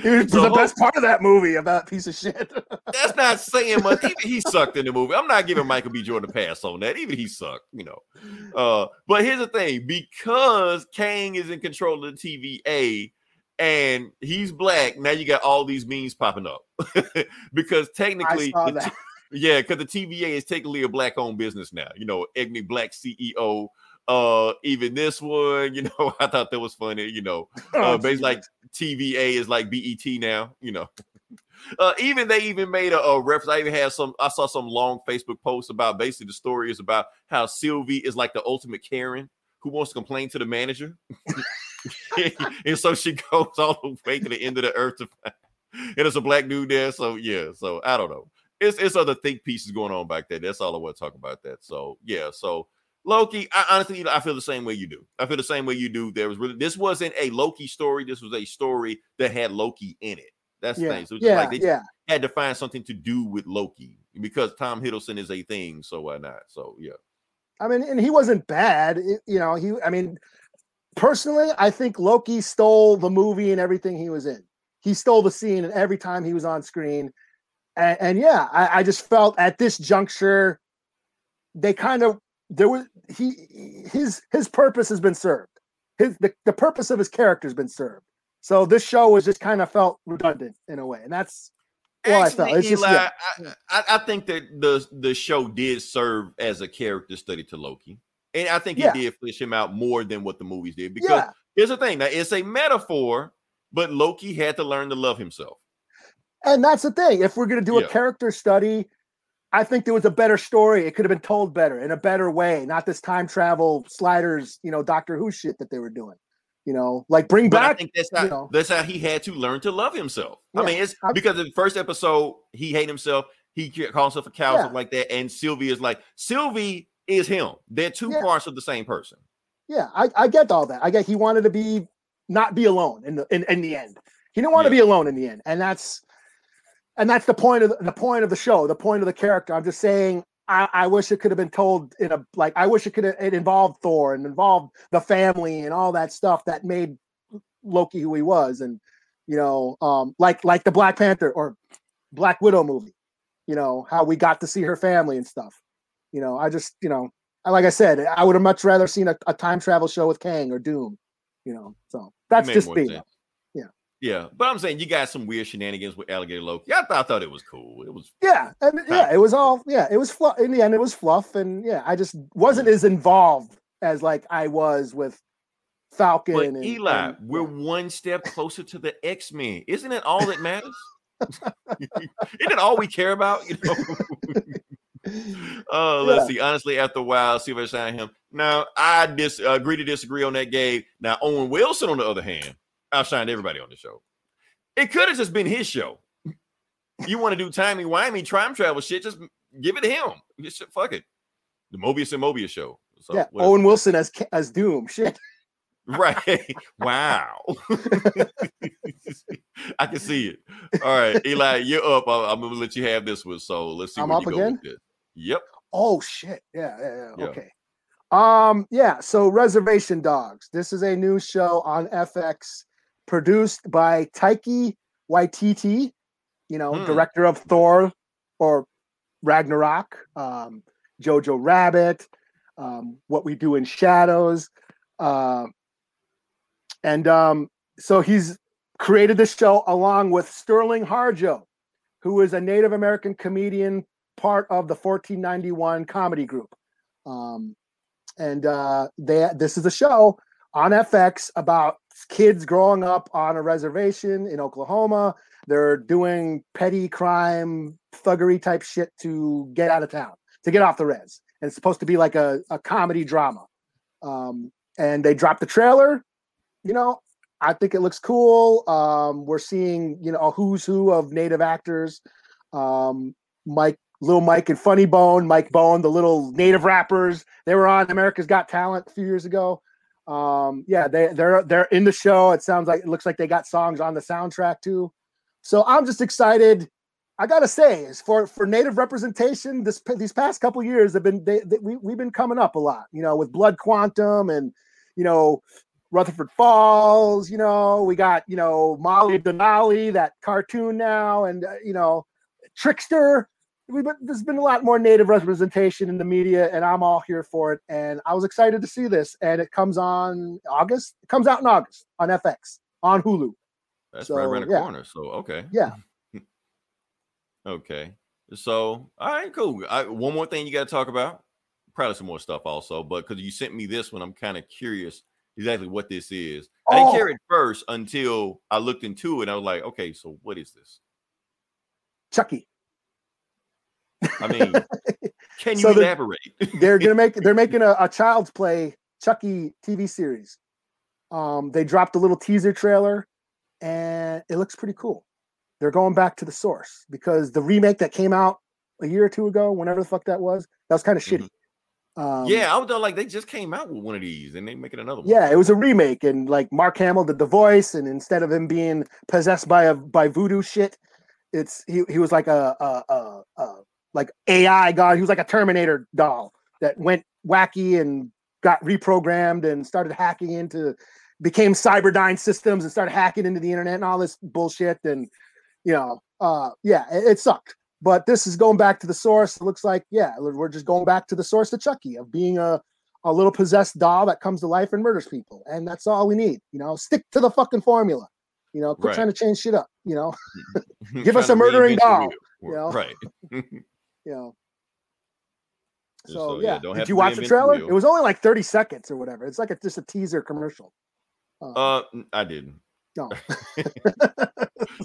He was So the best part of that movie about piece of shit. That's not saying much. Even he sucked in the movie. I'm not giving Michael B. Jordan a pass on that. Even he sucked, you know. Uh, but here's the thing: because Kang is in control of the TVA and he's black, now you got all these memes popping up. because I technically, saw the that. Yeah, because the TVA is technically a black-owned business now. You know, Egni Black CEO. Uh, even this one, you know, I thought that was funny. You know, uh, Oh, basically like TVA is like BET now. You know, uh, even they even made a, a reference. I even had some. I saw some long Facebook posts about basically the story is about how Sylvie is like the ultimate Karen who wants to complain to the manager, and so she goes all the way to the end of the earth to find. And it's a black dude there, so yeah. So I don't know. It's it's other think pieces going on back there. That's all I want to talk about. That. So yeah. So Loki, I honestly I feel the same way you do. I feel the same way you do. There was really this wasn't a Loki story. This was a story that had Loki in it. That's the Yeah, thing. So it's yeah, like they yeah. had to find something to do with Loki because Tom Hiddleston is a thing. So why not? So yeah. I mean, and he wasn't bad. It- you know, he. I mean, personally, I think Loki stole the movie and everything he was in. He stole the scene and every time he was on screen. And, and yeah, I, I just felt at this juncture, they kind of there was he his his purpose has been served. His the, the purpose of his character has been served. So this show was just kind of felt redundant in a way, and that's well, I felt. It's just yeah. I, I, I think that the the show did serve as a character study to Loki, and I think it Yeah. did flesh him out more than what the movies did. Because yeah. here's the thing: now it's a metaphor, but Loki had to learn to love himself. And that's the thing. If we're going to do Yeah. a character study, I think there was a better story. It could have been told better in a better way, not this time travel sliders, you know, Doctor Who shit that they were doing. You know, like bring But I back. think that's how you know. that's how he had to learn to love himself. I mean, it's I'm- because in the first episode he hated himself. He ca- calls himself a cow, Yeah. something like that. And Sylvie is like Sylvie is him. They're two Yeah. parts of the same person. Yeah, I, I get all that. I get he wanted to be not be alone in the in, in the end. He didn't want to be alone in the end, and that's and that's the point of the, the point of the show, the point of the character. I'm just saying. I, I wish it could have been told in a like. I wish it could have it involved Thor and involved the family and all that stuff that made Loki who he was, and you know, um, like like the Black Panther or Black Widow movie. You know how we got to see her family and stuff. You know, I just you know like I said, I would have much rather seen a, a time travel show with Kang or Doom. You know, so that's just me. sense. Yeah, but I'm saying you got some weird shenanigans with Alligator Loki. I, thought I thought it was cool. It was Yeah, and yeah, it was all yeah, it was fluff. In the end, it was fluff, and yeah, I just wasn't as involved as like I was with Falcon. But and, Eli, and- we're one step closer to the X Men. Isn't it all that matters? Isn't it all we care about? You know. Uh, let's see. Honestly, after a while, see if I sign him. Now, I dis- agree to disagree on that, Gabe. Now, Owen Wilson, on the other hand, outshined everybody on the show. It could have just been his show. You want to do timey wimey time travel shit? Just give it to him. Just fuck it. The Mobius and Mobius show. So, yeah, whatever. Owen Wilson as as Doom. Shit. Right. wow. I can see it. All right, Eli, you're up. I'm, gonna let you have this one. So let's see I'm up again? Yep. Oh shit. Yeah, yeah, Yeah. Okay. Um, yeah, so Reservation Dogs. This is a new show on FX produced by Taika Waititi, you know, Hmm. director of Thor or Ragnarok, um, Jojo Rabbit, um, What We Do in Shadows. Um, and um, so he's created this show along with Sterling Harjo, who is a Native American comedian part of the 1491 comedy group. Um, and uh, they this is a show on FX about kids growing up on a reservation in Oklahoma. They're doing petty crime, thuggery type shit to get out of town, to get off the res. And it's supposed to be like a, a comedy drama. Um, and they dropped the trailer. You know, I think it looks cool. Um, we're seeing, you know, a who's who of native actors. Um, Mike, little Mike and Funny Bone, Mike Bone, the little native rappers. They were on America's Got Talent a few years ago. Um, yeah, they they're they're in the show. It sounds like it looks like they got songs on the soundtrack too. So I'm just excited. I gotta say, is for for native representation, this these past couple years have been they, they, we we've been coming up a lot. You know, with Blood Quantum and you know Rutherford Falls. You know, we got you know Molly Denali, that cartoon now, and uh, you know Trickster. There's been a lot more native representation in the media, and I'm all here for it. And I was excited to see this, and it comes on August. It comes out in August on FX on Hulu. That's So, right around the yeah. corner. So okay. Yeah. Okay. So all right, cool. I, one more thing you got to talk about. Probably some more stuff also, but because you sent me this one, I'm kind of curious exactly what this is. I didn't Oh. care at first until I looked into it. I was like, okay, so what is this? Chucky. I mean, can you So elaborate? they're gonna make they're making a, a child's play Chucky TV series. Um, they dropped a little teaser trailer, and it looks pretty cool. They're going back to the source because the remake that came out a year or two ago, whenever the fuck that was, that was kind of Mhm. shitty. Um, yeah, I was like they just came out with one of these and they making another one. yeah, it was a remake, and like Mark Hamill did the voice, and instead of him being possessed by a by voodoo shit, it's he he was like a a, a, a like AI god. He was like a Terminator doll that went wacky and got reprogrammed and started hacking into became Cyberdyne systems and started hacking into the internet and all this bullshit. And you know, uh, yeah, it, it sucked. But this is going back to the source. It looks like yeah, we're just going back to the source of Chucky of being a a little possessed doll that comes to life and murders people, and that's all we need. You know, stick to the fucking formula. You know, quit Right. trying to change shit up. You know, Give us a murdering doll, you know? Right. you know. So, So yeah, yeah, don't did you watch the trailer? It was only like thirty seconds or whatever. It's like a, just a teaser commercial. Uh, Uh, n- I didn't. no,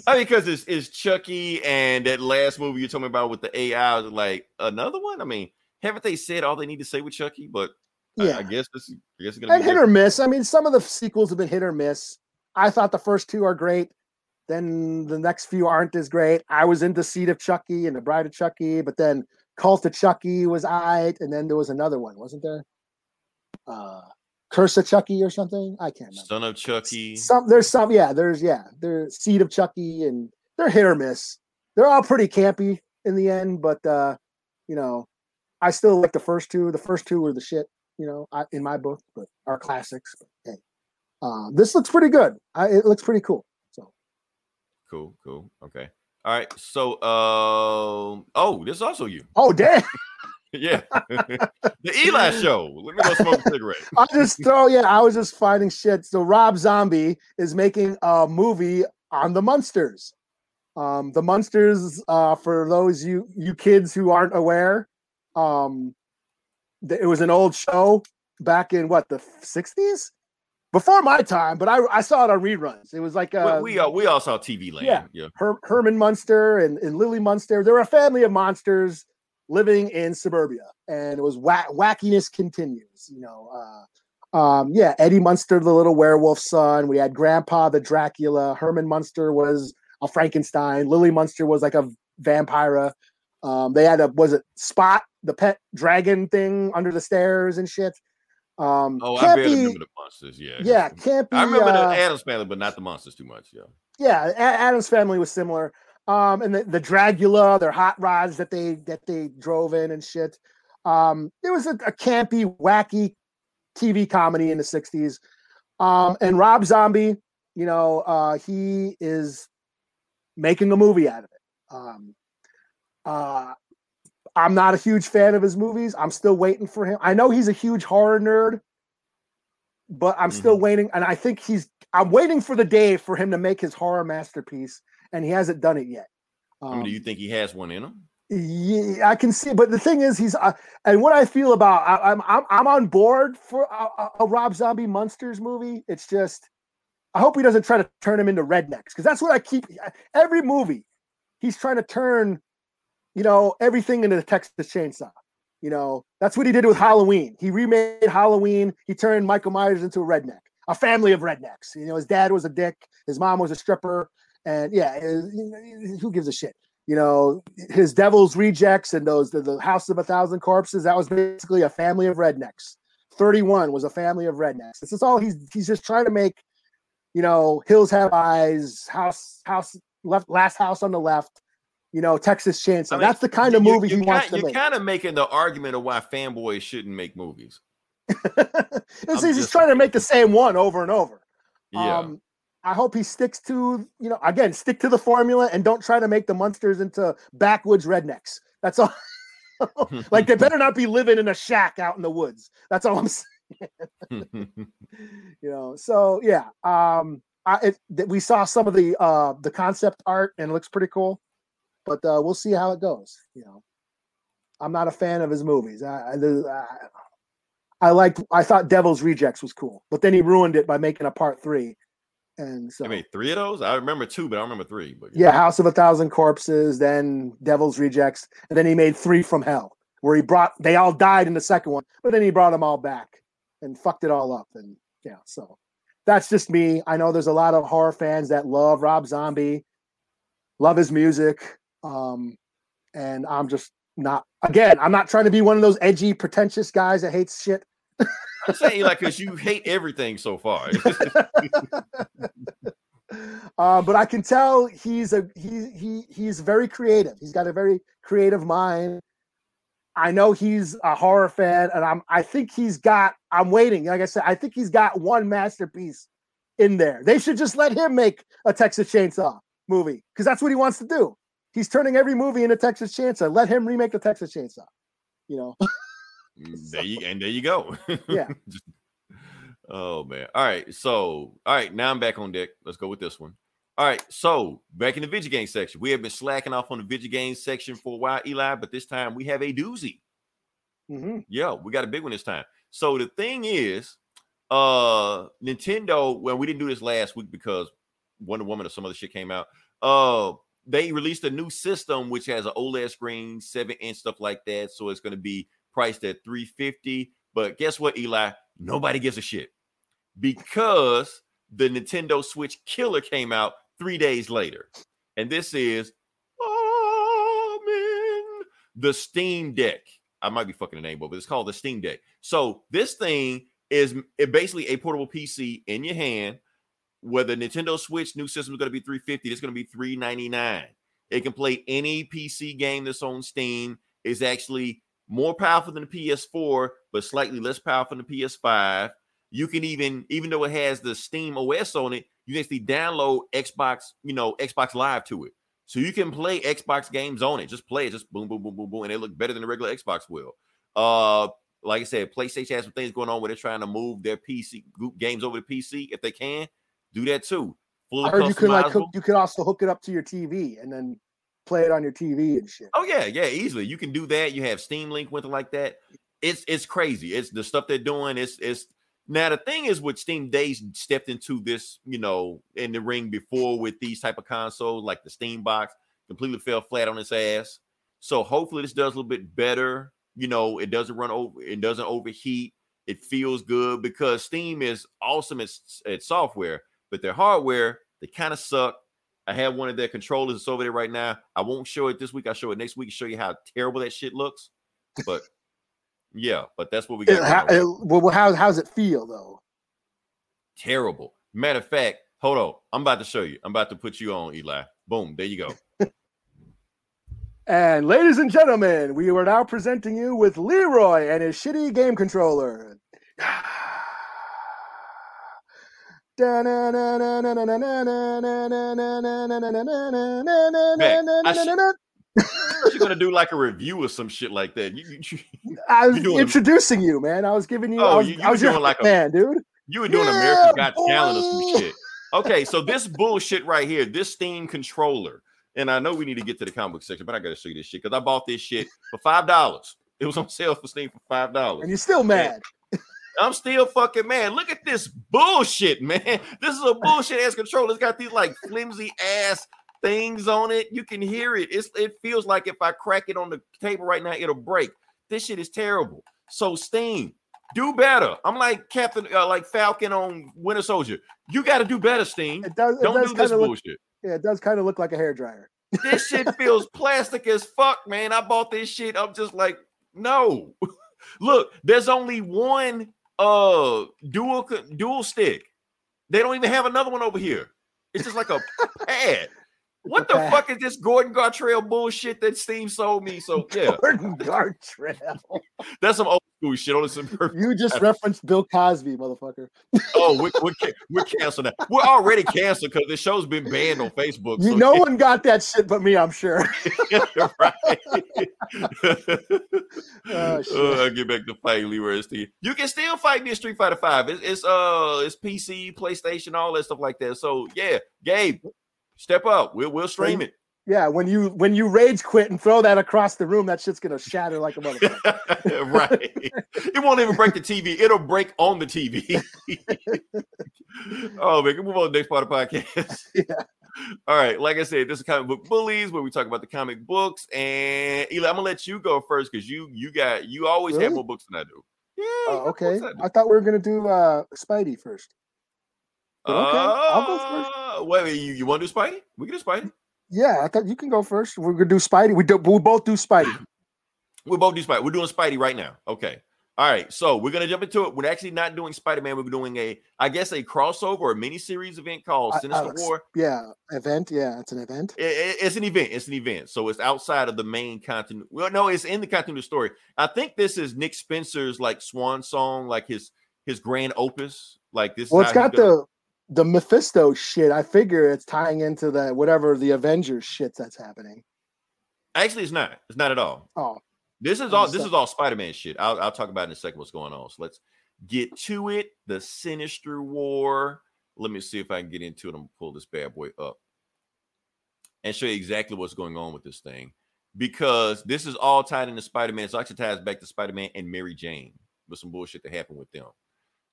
I mean, because it's, it's Chucky and that last movie you told me about with the AI. Like, another one? I mean, haven't they said all they need to say with Chucky? But yeah, I, guess this I guess it's gonna and be hit or miss. I mean, some of the sequels have been hit or miss. I thought the first two are great. Then the next few aren't as great. I was into Seed of Chucky and the Bride of Chucky, but then Cult of Chucky was I, and then there was another one, wasn't there? Uh, Curse of Chucky or something. I can't remember. Son of Chucky. Some there's some yeah there's yeah there's Seed of Chucky and they're hit or miss. They're all pretty campy in the end, but uh, you know, I still like the first two. The first two were the shit, you know, I, in my book, but are classics. But hey, uh, this looks pretty good. I, it looks pretty cool. Cool, cool. Okay. All right. So, um, oh, this is also you. oh damn, Yeah. the Eli show. Let me go smoke a cigarette. I just throw yeah. I was just finding shit. So Rob Zombie is making a movie on the Munsters. Um, the Munsters, uh, for those you you kids who aren't aware, um, th- it was an old show back in what the '60s, before my time. But I I saw it on reruns. It was like uh, we, we all we all saw TV Land. yeah. Yeah. Her- Herman Munster and, and Lily Munster. They were a family of monsters living in suburbia, and it was whack- wackiness continues. You know, uh, um, yeah, Eddie Munster, the little werewolf son. We had Grandpa the Dracula. Herman Munster was a Frankenstein. Lily Munster was like a vampira. Um, they had a was it Spot the pet dragon thing under the stairs and shit. Um, Oh, I barely be- remember the Munsters. Yeah. yeah, can't be. I remember uh, the Addams family, but not the Munsters too much. Yeah. yeah, Addams family was similar. Um, and the, the Dragula, their hot rods that they that they drove in and shit. Um, it was a, a campy, wacky TV comedy in the '60s. Um, and Rob Zombie, you know, uh, he is making a movie out of it. Um, uh, I'm not a huge fan of his movies. I'm still waiting for him. I know he's a huge horror nerd, but I'm still waiting. And I think he's, I'm waiting for the day for him to make his horror masterpiece, and he hasn't done it yet. I mean, Um, do you think he has one in him? yeah, I can see, but the thing is, he's uh, and what I feel about I, I'm I'm I'm on board for a, a, a Rob Zombie Munsters movie. It's just I hope he doesn't try to turn him into rednecks because that's what I keep every movie. He's trying to turn, you know, everything into the Texas Chainsaw. You know, that's what he did with Halloween. He remade Halloween. He turned Michael Myers into a redneck, a family of rednecks. You know, his dad was a dick, his mom was a stripper, and yeah, it- who gives a shit? you know his devil's rejects and those the, the house of a thousand corpses that was basically a family of rednecks 31 was a family of rednecks this is all he's he's just trying to make you know hills have eyes house house left last house on the left you know texas chainsaw I mean, that's the kind of you- movie you he wants to You're make kind of making the argument of why fanboys shouldn't make movies. he's just- trying to make the same one over and over. Yeah. Um, I hope he sticks to, you know, again, stick to the formula and don't try to make the Munsters into backwoods rednecks. That's all. like they better not be living in a shack out in the woods. That's all I'm saying. You know. So yeah, um, I it, we saw some of the uh the concept art and it looks pretty cool, but uh, we'll see how it goes. You know, I'm not a fan of his movies. I I, I I liked. I thought Devil's Rejects was cool, but then he ruined it by making a part three. And so I mean, three of those. I remember two, but I don't remember three. But yeah, House of a Thousand Corpses, then Devil's Rejects, and then he made Three from Hell, where he brought they all died in the second one, but then he brought them all back and fucked it all up. And yeah, so that's just me. I know there's a lot of horror fans that love Rob Zombie, love his music, um, and I'm just not. Again, I'm not trying to be one of those edgy, pretentious guys that hates shit. I'm saying like because you hate everything so far. uh, but I can tell he's a he he he's very creative. He's got a very creative mind. I know he's a horror fan, and I'm I think he's got. I'm waiting. Like I said, I think he's got one masterpiece in there. They should just let him make a Texas Chainsaw movie because that's what he wants to do. He's turning every movie into Texas Chainsaw. Let him remake the Texas Chainsaw. You know. there you and there you go. Yeah. Oh man. All right. So all right, now I'm back on deck. Let's go with this one. All right. So back in the video game section, we have been slacking off on the video game section for a while, Eli, but this time we have a doozy. Mhm. Yeah, we got a big one this time. So the thing is, uh Nintendo, well, we didn't do this last week because Wonder Woman or some other shit came out. Uh they released a new system which has an OLED screen, seven inch stuff like that. So it's going to be priced at 350. But guess what, Eli? Nobody gives a shit because the Nintendo Switch killer came out three days later. And this is the Steam Deck. I might be fucking the name but it's called the Steam Deck. So this thing is basically a portable PC in your hand. Whether Nintendo Switch new system is going to be 350, it's going to be 399. It can play any PC game that's on Steam. It's actually more powerful than the PS4, but slightly less powerful than the PS5. You can even, even though it has the Steam OS on it, you can actually download Xbox, you know, Xbox Live to it. So you can play Xbox games on it. Just play it, just boom, boom, boom, boom, boom, and it look better than the regular Xbox will. Uh, like I said, PlayStation has some things going on where they're trying to move their PC games over to PC if they can. Do that too. Fully I heard you could like hook, you could also hook it up to your TV and then play it on your TV and shit. Oh yeah, yeah, easily. You can do that. You have Steam Link with it like that. It's it's crazy. It's the stuff they're doing. It's it's now the thing is with Steam, they stepped into this, you know, in the ring before with these type of consoles like the Steam Box, completely fell flat on its ass. So hopefully this does a little bit better. You know, it doesn't run over, it doesn't overheat. It feels good because Steam is awesome at, at software, but their hardware they kind of suck. I have one of their controllers it's over there right now. I won't show it this week. I'll show it next week and show you how terrible that shit looks. But yeah, but that's what we got. How, it- well, how how's it feel though? terrible. Matter of fact, hold on. I'm about to show you. I'm about to put you on, Eli. Boom. There you go. And ladies and gentlemen, we are now presenting you with Leroy and his shitty game controller. Ah. You're gonna do like a review or some shit like that. You you, I was You're a- introducing you, man. I was giving you. Oh, I was, you- you I was were your doing like a- man, dude. you were doing Yeah, America's Got Talent or some shit. Okay, so this bullshit right here, this Steam controller, and I know we need to get to the comic book section, but I gotta show you this shit because I bought this shit for five dollars. It was on sale for Steam for five dollars. And you're still mad. I'm still fucking mad. Look at this bullshit, man. This is a bullshit ass controller. It's got these like flimsy ass things on it. You can hear it. It's it feels like if I crack it on the table right now, it'll break. This shit is terrible. So Steam, do better. I'm like Captain, uh, like Falcon on Winter Soldier. You got to do better, Steam. It does. It Don't does do this look. bullshit. Yeah, it does kind of look like a hair dryer. This shit feels plastic as fuck, man. I bought this shit. I'm just like, no. Look, there's only one uh dual dual stick. They don't even have another one over here. It's just like a pad. What the fuck is this Gordon Gartrell bullshit that Steam sold me? So yeah, Gordon Gartrell. that's some old school shit. Only some You just referenced Bill Cosby, motherfucker. oh, we're, we're, we're canceled now. We're already canceled because the show's been banned on Facebook. You, so no one got that shit but me, I'm sure. right. Oh, shit. Uh, I'll get back to fighting Leroy Steve. You can still fight me in Street Fighter Five. It's, it's uh it's PC, PlayStation, all that stuff like that. So yeah, Gabe, step up. We'll we'll stream it. Yeah, when you when you rage quit and throw that across the room, that shit's gonna shatter like a motherfucker. right. It won't even break the TV. It'll break on the TV. oh man, can move on to the next part of the podcast. Yeah. All right. Like I said, this is comic book bullies where we talk about the comic books. And Eli, I'm gonna let you go first because you you got you always have more books than I do. Yeah. More okay. I do. I thought we were gonna do uh Spidey first. But okay, I'll go first. Uh, Wait, you, you want to do Spidey? We can do Spidey. Yeah, I thought you can go first. We're gonna do Spidey. We do we both do Spidey. We both do Spidey. We're doing Spidey right now. Okay. All right. So we're gonna jump into it. We're actually not doing Spider Man. We're doing a, I guess, a crossover or mini series event called Sinister I- War. Yeah, event. Yeah, it's an event. I- I- it's an event. It's an event. So it's outside of the main content. Well, no, it's in the continuity story. I think this is Nick Spencer's like swan song, like his his grand opus. Like this. is Well, it's got the the Mephisto shit. I figure it's tying into the whatever the Avengers shit that's happening. Actually, it's not. It's not at all. Oh, This is all. This is all Spider Man shit. I'll, I'll talk about in a second. What's going on? So let's get to it. The Sinister War. Let me see if I can get into it. I'm gonna pull this bad boy up and show you exactly what's going on with this thing because this is all tied into Spider Man. So it actually ties back to Spider Man and Mary Jane with some bullshit that happened with them.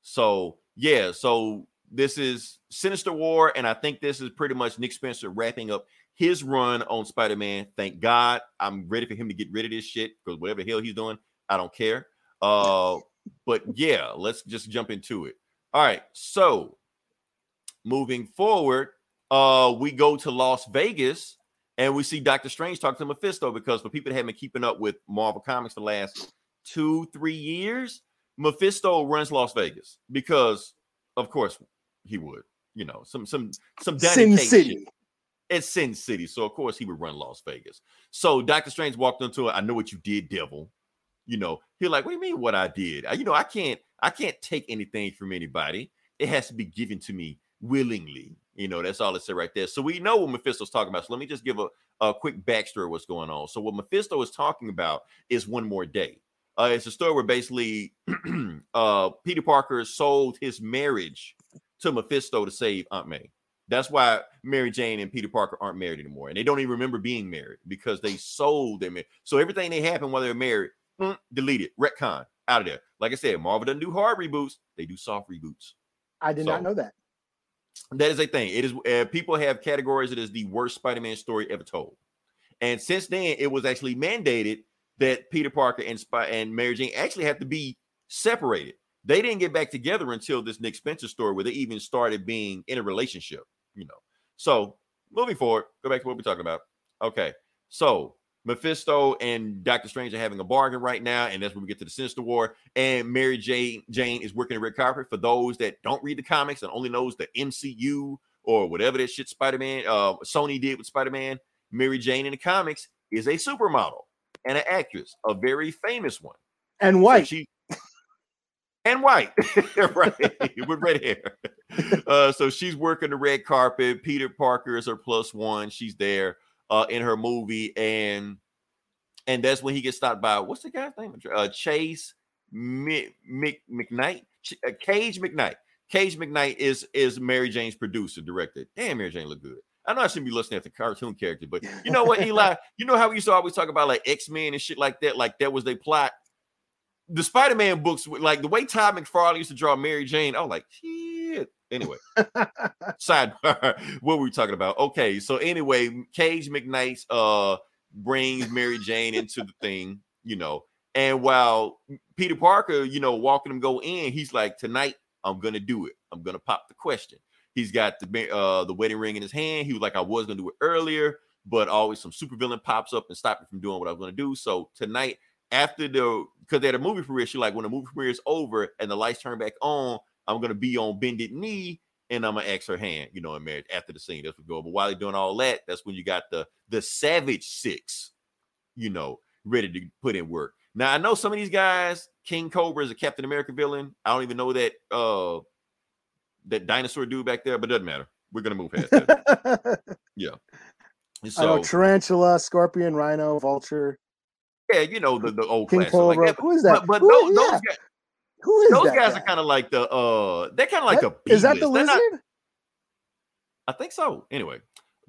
So yeah, so this is Sinister War, and I think this is pretty much Nick Spencer wrapping up his run on Spider Man. Thank God, I'm ready for him to get rid of this shit because whatever hell he's doing, I don't care. Uh, but yeah, let's just jump into it. All right, so moving forward, uh, we go to Las Vegas and we see Doctor Strange talk to Mephisto because for people that haven't been keeping up with Marvel Comics for the last two, three years, Mephisto runs Las Vegas because, of course, he would. You know, some some some Danny Sin City. It's Sin City, so of course he would run Las Vegas. So Doctor Strange walked into it. I know what you did, devil. You know, he's like, what do you mean what I did? You know, I can't I can't take anything from anybody. It has to be given to me willingly. You know, that's all it said right there. So we know what Mephisto's talking about. So let me just give a, a quick backstory of what's going on. So what Mephisto is talking about is one more day. Uh, it's a story where basically uh, Peter Parker sold his marriage to Mephisto to save Aunt May. That's why Mary Jane and Peter Parker aren't married anymore, and they don't even remember being married because they sold them. So everything they happened while they were married, mm, deleted, retcon, out of there. Like I said, Marvel doesn't do hard reboots; they do soft reboots. I did So- not know that. That is a thing. It is uh, people have categories. it as the worst Spider-Man story ever told, and since then it was actually mandated that Peter Parker and Spy and Mary Jane actually have to be separated. They didn't get back together until this Nick Spencer story, where they even started being in a relationship. You know. So moving forward, go back to what we're talking about. Okay, so Mephisto and Doctor Strange are having a bargain right now, and that's when we get to the Sinister War. And Mary Jane Jane is working the red carpet for those that don't read the comics and only knows the MCU or whatever that shit Spider-Man uh Sony did with Spider-Man. Mary Jane in the comics is a supermodel and an actress, a very famous one. And So she and white, right? With red hair. Uh, so she's working the red carpet. Peter Parker is her plus one. She's there uh, in her movie, and and that's when he gets stopped by what's the guy's name? Uh, Chase Mc, Mc, McKnight, Ch- uh, Cage McKnight. Cage McKnight is is Mary Jane's producer, director. Damn, Mary Jane look good. I know I shouldn't be listening at the cartoon character, but you know what, Eli? You know how we used to always talk about like X Men and shit like that, like that was their plot. The Spider Man books, like the way Todd McFarlane used to draw Mary Jane, I was like, shit. Anyway, sidebar. what were we talking about? Okay, so anyway, Cage McKnight uh brings Mary Jane into the thing, you know, and while Peter Parker, you know, walking him go in, he's like, tonight I'm gonna do it. I'm gonna pop the question. He's got the uh the wedding ring in his hand. He was like, I was gonna do it earlier, but always some supervillain pops up and stop me from doing what I was gonna do. So tonight, after the because they had a movie premiere, she like when the movie premiere is over and the lights turn back on, I'm gonna be on bended knee and I'm gonna ask her hand, you know, in marriage after the scene. That's what go. But while they're doing all that, that's when you got the the Savage Six, you know, ready to put in work. Now I know some of these guys, King Cobra is a Captain America villain. I don't even know that uh that dinosaur dude back there, but it doesn't matter. We're gonna move past that. And I know So tarantula, scorpion, rhino, vulture, yeah, you know the, the old King like that. Who is that? But, but Who- those, those yeah. guys, Who is those that guys guy? are kind of like the uh they're kind of like That- a is that the lizard? not- I think so. Anyway,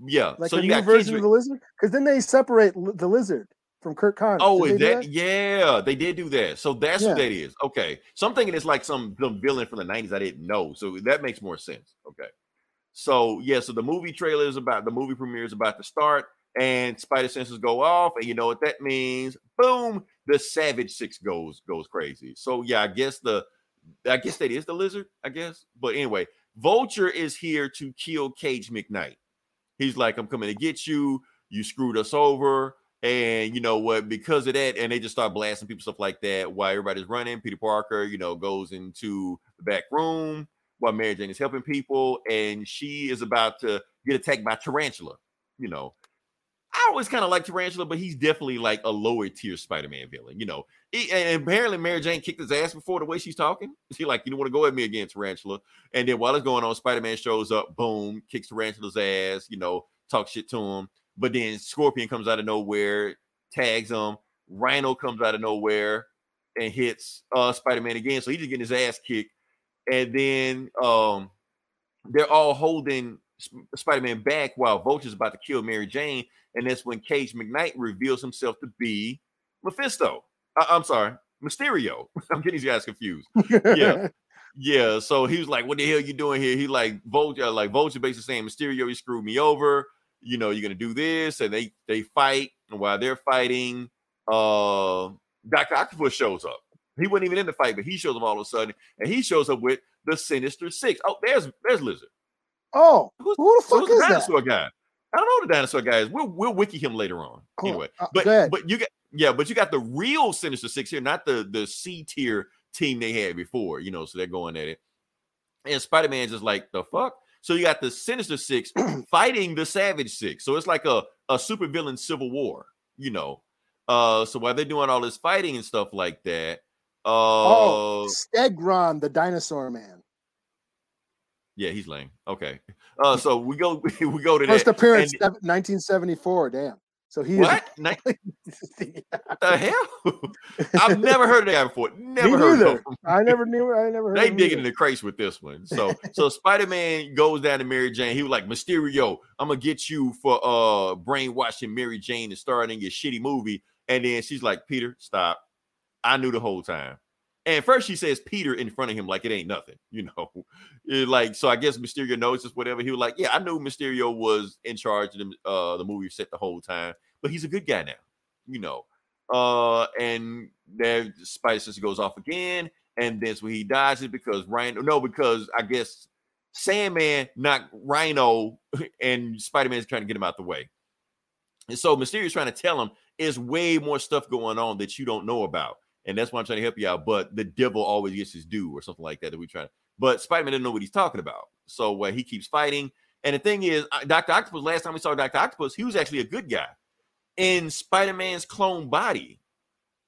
yeah. like so a you new got version Kendrick. of the lizard? Because then they separate li- the lizard from Curt Connors. Oh, is do that? Yeah, they did do that. So that's Yeah. who that is. Okay. So I'm thinking it's like some, some villain from the 90s I didn't know. So that makes more sense. Okay. So yeah, so the movie trailer is about the movie premiere is about to start, and spider senses go off, and you know what that means. Boom, the Savage Six goes goes crazy. So yeah, I guess the I guess that is the lizard, I guess. But anyway, Vulture is here to kill Cage McKnight. He's like, I'm coming to get you. You screwed us over. And you know what? Because of that, and they just start blasting people, stuff like that. While everybody's running, Peter Parker, you know, goes into the back room while Mary Jane is helping people, and she is about to get attacked by Tarantula. You know, I always kind of like Tarantula, but he's definitely like a lower tier Spider-Man villain. You know, He- and apparently Mary Jane kicked his ass before the way she's talking. She like, you don't want to go at me again, Tarantula. And then while it's going on, Spider-Man shows up, boom, kicks Tarantula's ass. You know, talks shit to him. But then Scorpion comes out of nowhere, tags him. Rhino comes out of nowhere and hits uh Spider-Man again. So he's just getting his ass kicked. And then um they're all holding Spider-Man back while Vulture's about to kill Mary Jane. And that's when Cage McKnight reveals himself to be Mephisto. I- I'm sorry, Mysterio. I'm getting these guys confused. Yeah. Yeah, so he was like, "What the hell you doing here?" He like Vulture, like Vulture, basically saying, "Mysterio, you screwed me over. You know, you're gonna do this." And they they fight, and while they're fighting, uh, Doctor Octopus shows up. He wasn't even in the fight, but he shows up all of a sudden, and he shows up with the Sinister Six. Oh, there's there's Lizard. Oh, Who's, who the fuck who's the is that? dinosaur guy? I don't know who the dinosaur guy is. We'll we'll wiki him later on. Cool. Anyway, Uh, but but you got yeah, but you got the real Sinister Six here, not the the C tier team they had before. You know, so they're going at it. And Spider Man's just like the fuck. So you got the Sinister Six fighting the Savage Six. So it's like a a super villain civil war. You know. Uh, so while they're doing all this fighting and stuff like that, uh, oh, Stegron, the dinosaur man. Yeah, he's lame. Okay. Uh, so we go we go to First that. appearance, and- 1974. Damn. So he what? The hell? I've never heard of that before. Never Me heard of. I never knew. I never heard. They digging in the crates with this one. So so Spider Man goes down to Mary Jane. He was like, Mysterio, I'm gonna get you for uh brainwashing Mary Jane and starring in your shitty movie. And then she's like, Peter, stop. I knew the whole time. And first she says Peter in front of him like it ain't nothing, you know. It like so I guess Mysterio knows this, whatever. He was like, Yeah, I knew Mysterio was in charge of the, uh the movie set the whole time, but he's a good guy now, you know. Uh and then Spider-Sense goes off again, and then when he dies is because Rhino no, because I guess Sandman knocked Rhino and Spider Man is trying to get him out the way. And so Mysterio's trying to tell him there's way more stuff going on that you don't know about. And that's why I'm trying to help you out. But the devil always gets his due, or something like that. That we try to, but Spider-Man didn't know what he's talking about. So uh, he keeps fighting. And the thing is, Dr. Octopus, last time we saw Dr. Octopus, he was actually a good guy in Spider-Man's clone body.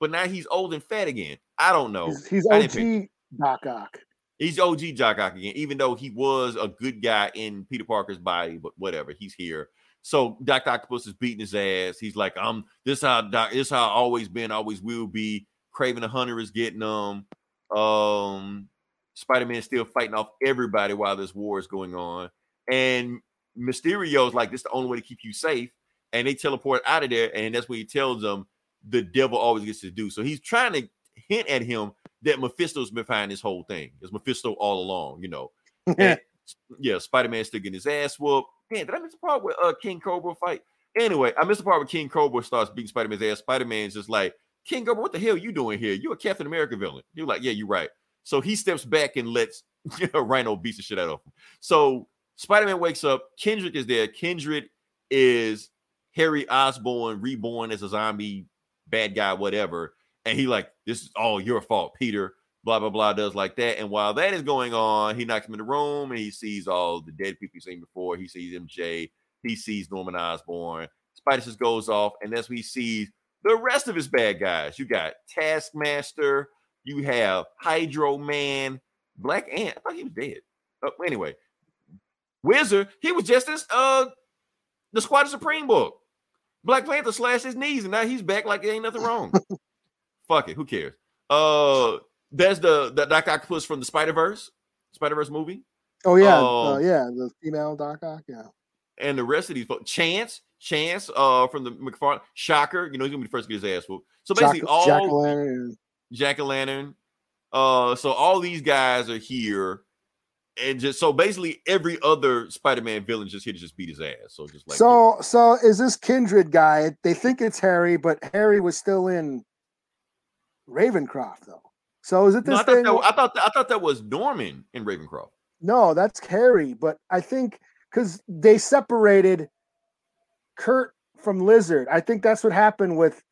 But now he's old and fat again. I don't know. He's, he's OG Doc Ock. He's OG Jock Ock again, even though he was a good guy in Peter Parker's body, but whatever, he's here. So Dr. Octopus is beating his ass. He's like, um, this how doc, this how I always been, always will be. Kraven the Hunter is getting them. Um, Spider-Man still fighting off everybody while this war is going on. And Mysterio's like, this is the only way to keep you safe. And they teleport out of there, and that's what he tells them the devil always gets to do. So he's trying to hint at him that Mephisto's been behind this whole thing. It's Mephisto all along, you know. And, yeah, Spider Man still getting his ass whooped. Man, did I miss the part where uh, King Cobra fight? Anyway, I missed the part where King Cobra starts beating Spider Man's ass. Spider Man's just like, King Cobra, what the hell you doing here? You're a Captain America villain. You're like, yeah, you're right. So he steps back and lets Rhino beat the shit out of him. So Spider Man wakes up. Kindred is there. Kindred is Harry Osborn reborn as a zombie bad guy, whatever. And he like, this is all your fault, Peter. blah blah blah does like that. And while that is going on, he knocks him in the room and he sees all the dead people he's seen before. He sees MJ, he sees Norman Osborn. Spider just goes off, and when he sees the rest of his bad guys. You got Taskmaster, you have Hydro Man, Black Ant. I thought he was dead. Oh, anyway, Wizard, he was just as uh the Squadron Supreme book. Black Panther slashed his knees, and now he's back like there ain't nothing wrong. Fuck it, who cares? Uh, that's the the Doc Octopus from the Spider Verse, Spider Verse movie, Oh yeah, Oh. uh, yeah, the female Doc Ock. Yeah, and the rest of these folks. Chance, Chance, uh, from the McFarlane, Shocker. You know he's gonna be the first to get his ass whooped. So basically, Jack all Jack Lantern. Jack o' Lantern. Uh, so all these guys are here, and just so basically every other Spider-Man villain just here to just beat his ass. So just like So so is this Kindred guy? They think it's Harry, but Harry was still in Ravencroft though. So is it No, this I thought, thing? that, I thought that, I thought that was Norman in Ravencroft. No, that's Harry. But I think because they separated Curt from Lizard. I think that's what happened with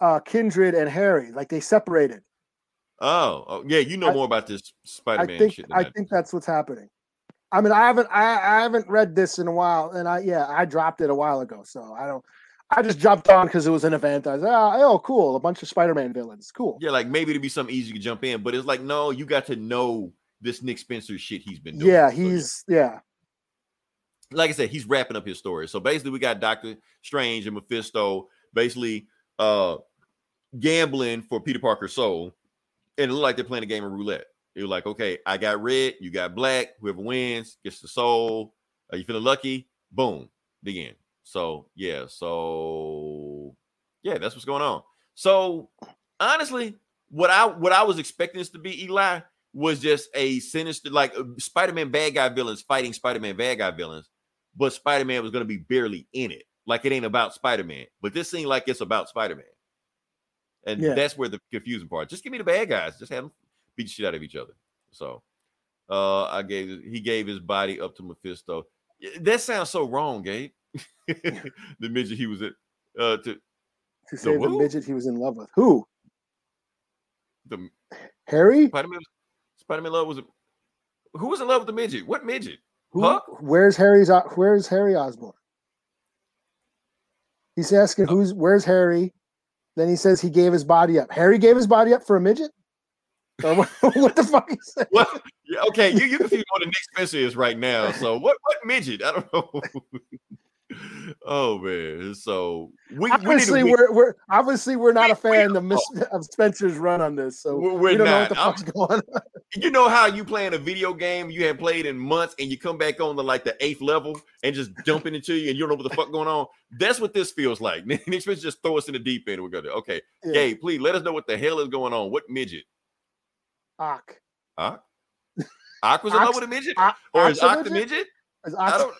uh Kindred and Harry. Like they separated. Oh, oh, yeah, you know I- more about this I Spider-Man think shit than I that. think that's what's happening. I mean, I haven't I, I haven't read this in a while, and I yeah I dropped it a while ago, so I don't. I just jumped on because it was an event. I was ah, oh cool, a bunch of Spider-Man villains, cool. Yeah, like maybe it'd be something easy to jump in, but it's like no, you got to know this Nick Spencer shit he's been doing. Yeah, So, he's yeah. Like I said, he's wrapping up his story. So basically, we got Doctor Strange and Mephisto basically uh gambling for Peter Parker's soul, and it looked like they're playing a game of roulette. It was like, okay, I got red, you got black. Whoever wins gets the soul. Are you feeling lucky? Boom, the end. So yeah, so yeah, that's what's going on. So honestly, what I what I was expecting this to be, Eli, was just a sinister, like Spider-Man bad guy villains fighting Spider-Man bad guy villains, but Spider-Man was going to be barely in it. Like it ain't about Spider-Man, but this seemed like it's about Spider-Man, and Yeah. that's where the confusing part. Just give me the bad guys. Just have them beat the shit out of each other. So, uh, I gave he gave his body up to Mephisto. That sounds so wrong, Gabe. the midget he was at, uh, to To save the who? midget he was in love with. Who? the Harry? Spider-Man. Spider-Man love was a, who was in love with the midget? What midget? Who, Huh? Where's Harry's? Where's Harry Osborn? He's asking Oh. who's where's Harry. Then he says he gave his body up. Harry gave his body up for a midget. What, what the fuck is that? Well, okay, you you can see what the Nick Spencer is right now. So what what midget? I don't know. oh man, so we we Obviously, we, we're, we're obviously we're not a fan of, Miss, of Spencer's run on this, so We're- we we're don't know what the fuck's going on. you know how you playing a video game you haven't played in months and you come back on to like the eighth level and just jumping into you and you don't know what the fuck going on. That's what this feels like. Nick Spencer just throw us in the deep end. We're gonna okay, Yeah. Gabe, please let us know what the hell is going on. What midget? Ock. Huh? Aqua's in love with a midget, Ock- or is Ock's Ock the midget? midget? Is I Ock- don't.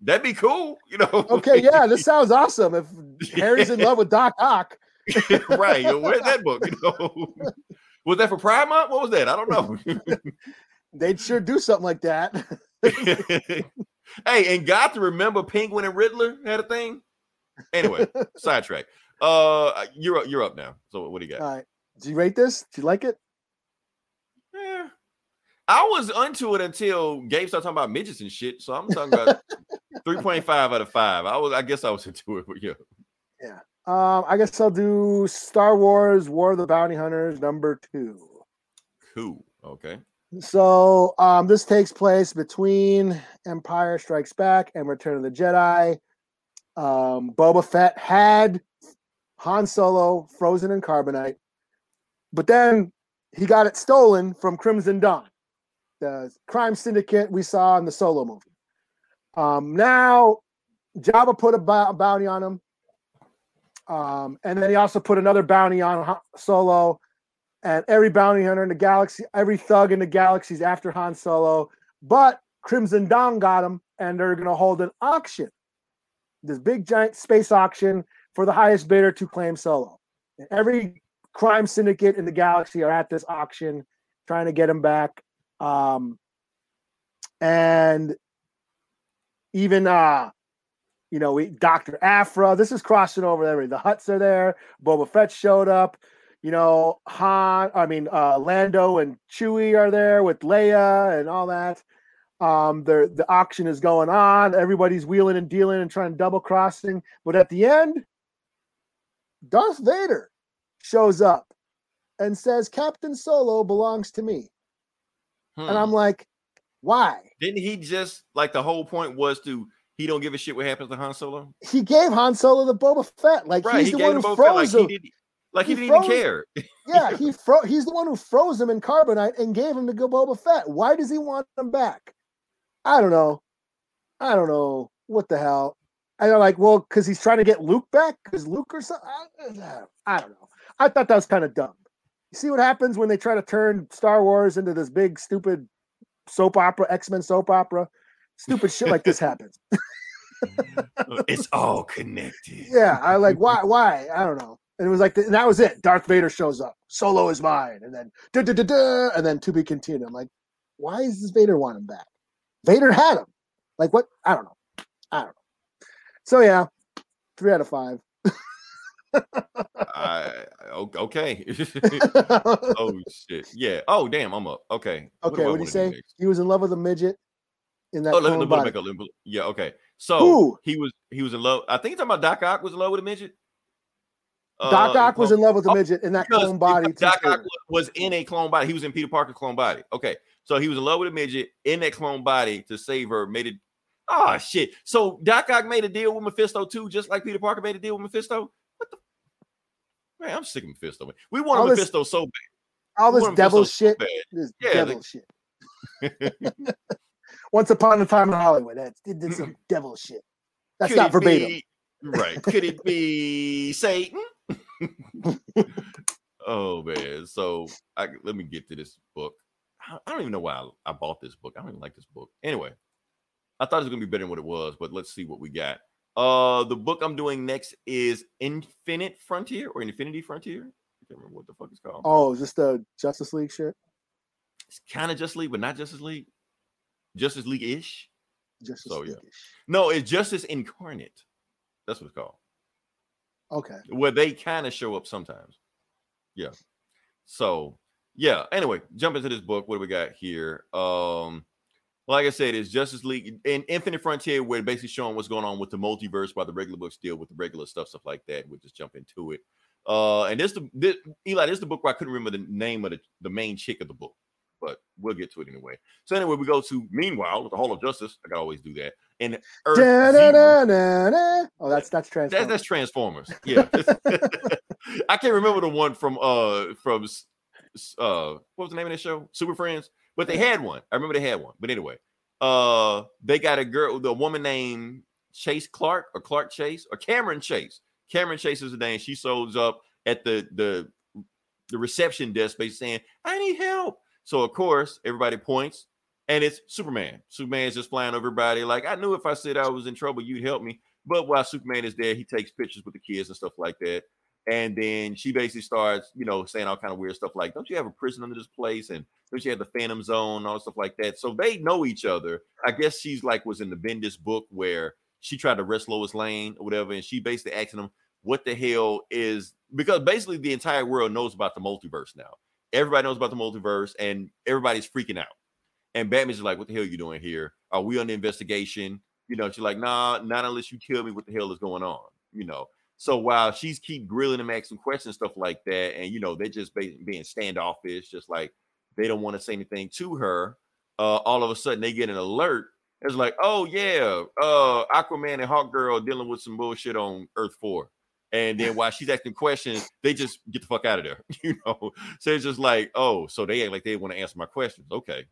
That'd be cool, you know. Okay, yeah, this sounds awesome. If Harry's in love with Doc Ock, right. Where's that book? You know, was that for Pride Month? What was that? I don't know. they'd sure do something like that. hey, and got to remember Penguin and Riddler had a thing. Anyway, sidetrack. Uh, you're up. You're up now. So what do you got? All right. Did you rate this? Did you like it? I was onto it until Gabe started talking about midgets and shit. So I'm talking about three point five out of five. I was. I guess I was into it. But yeah. Um, I guess I'll do Star Wars War of the Bounty Hunters number two. Cool. Okay. So um, this takes place between Empire Strikes Back and Return of the Jedi. Um, Boba Fett had Han Solo frozen in carbonite, but then he got it stolen from Crimson Dawn, the crime syndicate we saw in the Solo movie. Um, now Jabba put a bounty on him, um, and then he also put another bounty on Solo and every bounty hunter in the galaxy, every thug in the galaxy is after Han Solo. But Crimson Dawn got him, and they're going to hold an auction, this big giant space auction for the highest bidder to claim Solo. And every crime syndicate in the galaxy are at this auction trying to get him back. Um, and even uh you know Dr. Aphra, this is crossing over everything. The Hutts are there, Boba Fett showed up you know, Han, I mean, uh, Lando and Chewie are there with Leia and all that. Um, the the auction is going on. Everybody's wheeling and dealing and trying to double crossing. But at the end, Darth Vader shows up and says, Captain Solo belongs to me. Hmm. And I'm like, why? Didn't he just like the whole point was to he don't give a shit what happens to Han Solo? He gave Han Solo the Boba Fett. Like Right, he's he the one who like froze he him. didn't like he, he didn't even care. yeah, he fro- he's the one who froze him in carbonite and gave him the go Boba Fett. Why does he want him back? I don't know. I don't know what the hell. And they're like, well, because he's trying to get Luke back, because Luke or something. I, I don't know. I thought that was kind of dumb. You see what happens when they try to turn Star Wars into this big, stupid soap opera, X Men soap opera. Stupid shit like this happens. it's all connected. Yeah, I like why why I don't know. And it was like and that was it. Darth Vader shows up. Solo is mine, and then da da da da, and then to be continued. I'm like, why is this Vader want him back? Vader had him. Like what? I don't know. I don't know. So yeah, three out of five. I, okay. oh shit. Yeah. Oh damn, I'm up. Okay. okay, what did he say? He was in love with a midget in that Oh, let me, let me up. Yeah. Okay. So Who? he was he was in love. I think he's talking about Doc Ock was in love with a midget. Doc Uh, Ock was in love with a oh, midget in that clone body. Doc. Ock was in a clone body. He was in Peter Parker's clone body. Okay, so he was in love with a midget in that clone body to save her. Made it. Oh shit! So Doc Ock made a deal with Mephisto too, just like Peter Parker made a deal with Mephisto. Man? I'm sick of Mephisto. Man. We wanted All this- Mephisto so bad. All we this devil Mephisto shit. bad. This Yeah, devil shit. Once upon a time in Hollywood, that's did some devil shit. That's Could not verbatim. be- right? Could it be Satan? oh man! So I, let me get to this book. I, I don't even know why I, I bought this book. I don't even like this book. Anyway, I thought it was gonna be better than what it was, but let's see what we got. Uh, the book I'm doing next is Infinite Frontier or Infinity Frontier. I can't remember what the fuck it's called. Oh, is this the Justice League shit? It's kind of Justice League, but not Justice League. Justice League ish. Justice So. League-ish. No, it's Justice Incarnate. That's what it's called. Okay. where they kind of show up sometimes. Yeah. So yeah. Anyway, jump into this book. What do we got here? Um, like I said, it's Justice League and Infinite Frontier, where basically showing what's going on with the multiverse while the regular books deal with the regular stuff, stuff like that. We'll just jump into it. Uh, and this the this, Eli, this is the book where I couldn't remember the name of the, the main chick of the book, but we'll get to it anyway. So anyway, we go to Meanwhile with the Hall of Justice. I can always do that. And Earth Da-da-da-da-da. Oh, that's that's Transformers. that's Transformers. Yeah. I can't remember the one from uh from uh what was the name of that show? Super Friends. But they had one. I remember they had one. But anyway, uh they got a girl, the woman named Chase Clark or Clark Chase or Cameron Chase. Cameron Chase is the name. She shows up at the the the reception desk basically saying, I need help. So of course everybody points and it's Superman. Superman's just flying over everybody. Like I knew if I said I was in trouble, you'd help me. But while Superman is there, he takes pictures with the kids and stuff like that. And then she basically starts, you know, saying all kind of weird stuff like, "Don't you have a prison under this place?" And don't you have the Phantom Zone, and all stuff like that. So they know each other. I guess she's like was in the Bendis book where she tried to arrest Lois Lane or whatever, and she basically asking them, "What the hell is?" Because basically the entire world knows about the multiverse now. Everybody knows about the multiverse, and everybody's freaking out. And Batman's like, "What the hell are you doing here? Are we on the investigation?" You know, she's like, "Nah, not unless you tell me what the hell is going on." You know. So while she's keep grilling him, asking questions, stuff like that, and you know they're just being standoffish, just like they don't want to say anything to her. Uh, all of a sudden they get an alert. It's like, oh yeah, uh, Aquaman and Hawk Girl dealing with some bullshit on Earth Four, and then while she's asking questions, they just get the fuck out of there, you know. So it's just like, oh, so they act like they want to answer my questions. Okay.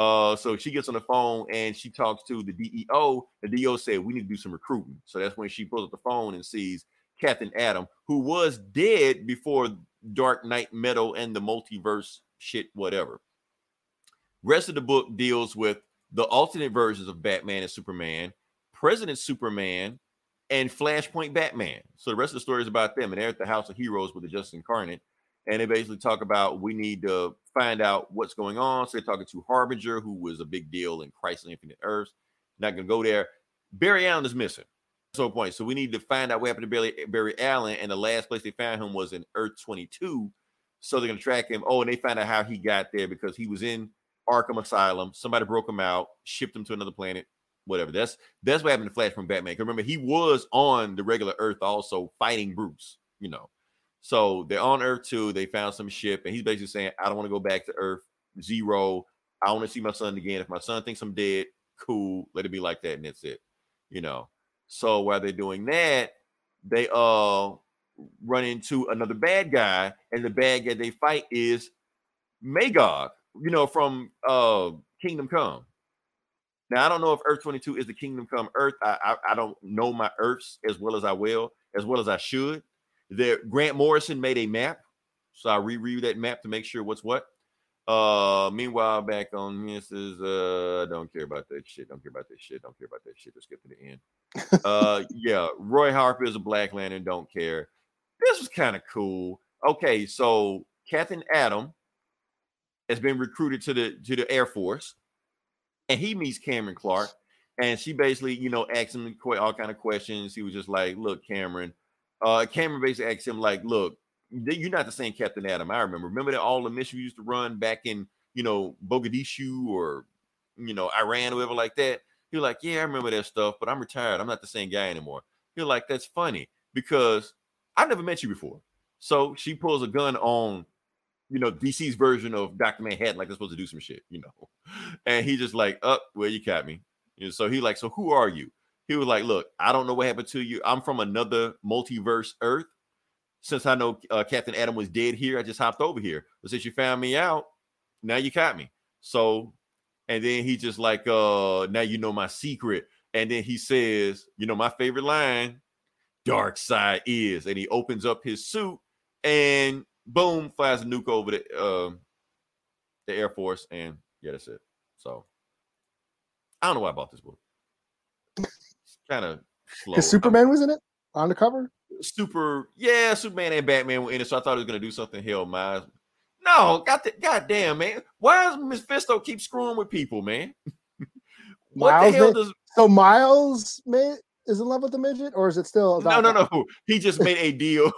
Uh, so she gets on the phone and she talks to the DEO. The DEO said we need to do some recruiting. So that's when she pulls up the phone and sees Captain Atom, who was dead before Dark Knight Metal and the multiverse shit, whatever. Rest of the book deals with the alternate versions of Batman and Superman, President Superman, and Flashpoint Batman. So the rest of the story is about them, and they're at the House of Heroes with the Justice Incarnate, and they basically talk about we need to find out what's going on. So they're talking to Harbinger, who was a big deal in Crisis on Infinite Earths. Not gonna go there. Barry Allen is missing. So point. So we need to find out what happened to Barry, Barry Allen, and the last place they found him was in Earth 22. So they're gonna track him. Oh, and they found out how he got there because he was in Arkham Asylum. Somebody broke him out, shipped him to another planet. Whatever. That's that's what happened to Flash from Batman. remember, he was on the regular Earth also fighting Bruce. You know. So they're on Earth 2. They found some ship, and he's basically saying, "I don't want to go back to Earth Zero. I want to see my son again. If my son thinks I'm dead, cool. Let it be like that, and that's it." You know. So while they're doing that, they uh run into another bad guy, and the bad guy they fight is Magog, you know, from uh Kingdom Come. Now I don't know if Earth 22 is the Kingdom Come Earth. I, I I don't know my Earths as well as I will, as well as I should. There, Grant Morrison made a map, so I reread that map to make sure what's what. Uh, meanwhile, back on this is uh, don't care about that shit. Don't care about that shit. Don't care about that shit. Let's get to the end. uh, yeah, Roy Harper is a Black Lantern. Don't care. This was kind of cool. Okay, so Captain Atom has been recruited to the to the Air Force, and he meets Cameron Clark, and she basically, you know, asks him all kind of questions. He was just like, "Look, Cameron." Uh, Cameron basically asked him like, "Look, you're not the same Captain Atom I remember. Remember that all the missions we used to run back in, you know, Mogadishu or you know Iran or whatever like that." He was like, "Yeah, I remember that stuff, but I'm retired. I'm not the same guy anymore." You're like, "That's funny because I've never met you before." So she pulls a gun on, you know, DC's version of Doctor Manhattan, like they're supposed to do some shit, you know. And he just like, "Up, well, you caught me." Know, so he like, "So who are you?" He was like, "Look, I don't know what happened to you. I'm from another multiverse Earth." since I know uh, Captain Atom was dead here, I just hopped over here. But since you found me out, now you caught me. So, and then he just like, uh, now you know my secret. And then he says, you know, my favorite line, Darkseid is, and he opens up his suit and boom, flies a nuke over the um the Air Force, and yeah, that's it. So I don't know why I bought this book. Kind of slow. Because Superman was in it on the cover. super yeah superman and batman were in it so i thought it was to do something hell my no got the goddamn man why does mephisto keep screwing with people man what Miles the hell does So Miles ma- is in love with the midget, or is it still? no no no he just made a deal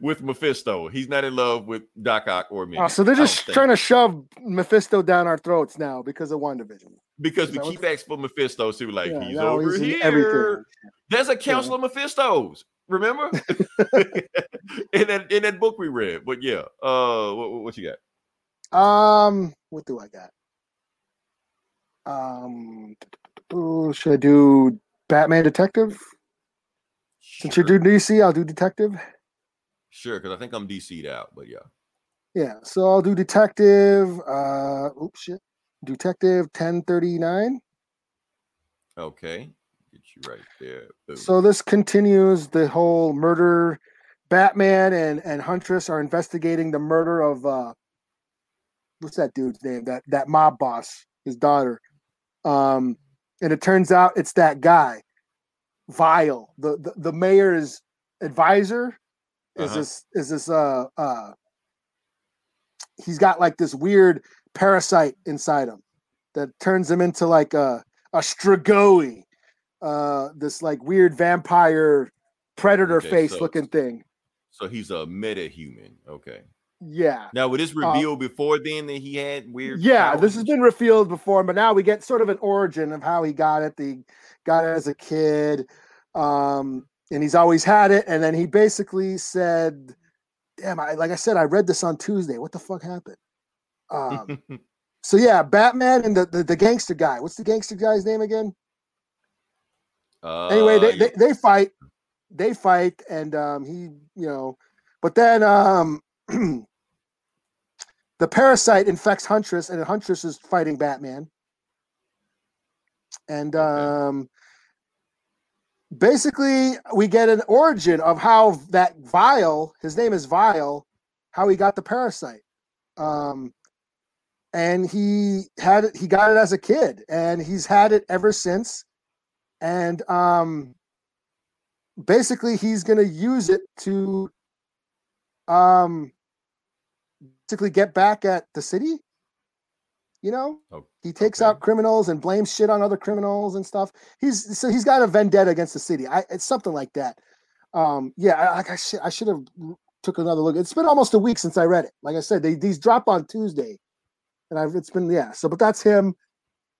with mephisto he's not in love with doc ock or me Oh, so they're just trying to shove Mephisto down our throats now because of WandaVision. Because we keep asking for mephisto so we're like Yeah, he's over he's here everything. there's a council of mephistos remember in that in that book we read but yeah uh what, what you got Um, what do I got? Um, should I do Batman Detective? Since you Sure. do DC, I'll do Detective. Sure, because I think I'm DC'd out, but yeah. Yeah, so I'll do Detective. Uh, oops, shit. Detective ten thirty nine. Okay. Get you right there. Boom. So this continues the whole murder. Batman and and Huntress are investigating the murder of uh, what's that dude's name? That that mob boss, his daughter. Um, and it turns out it's that guy, Vile, the the, the mayor's advisor. Is Uh-huh. this is this uh uh? He's got like this weird parasite inside him that turns him into like a a Strigoi, uh, this like weird vampire predator Okay, face so- looking thing. so he's a meta human. Okay. Yeah. Now, would this reveal before then that he had weird? Uh, Yeah, powers this has been revealed before, but now we get sort of an origin of how he got it. The got it as a kid, um, and he's always had it. And then he basically said, "Damn, I like I said, I read this on Tuesday. What the fuck happened?" Um, so yeah, Batman and the, the the gangster guy. What's the gangster guy's name again? anyway, Uh, they, yeah. they they fight, they fight, and um, he, you know, but then um, the parasite infects Huntress, and Huntress is fighting Batman, and um, basically we get an origin of how that Vile, his name is Vile, how he got the parasite. Um, and he had it, he got it as a kid, and he's had it ever since and um basically he's going to use it to um basically get back at the city You know, Oh, he takes okay. out criminals and blames shit on other criminals and stuff. He's so he's got a vendetta against the city. I it's something like that. Um, yeah, I, I, I should I should have took another look. It's been almost a week since I read it. Like I said, they these drop on Tuesday, and I've it's been yeah. So, but that's him,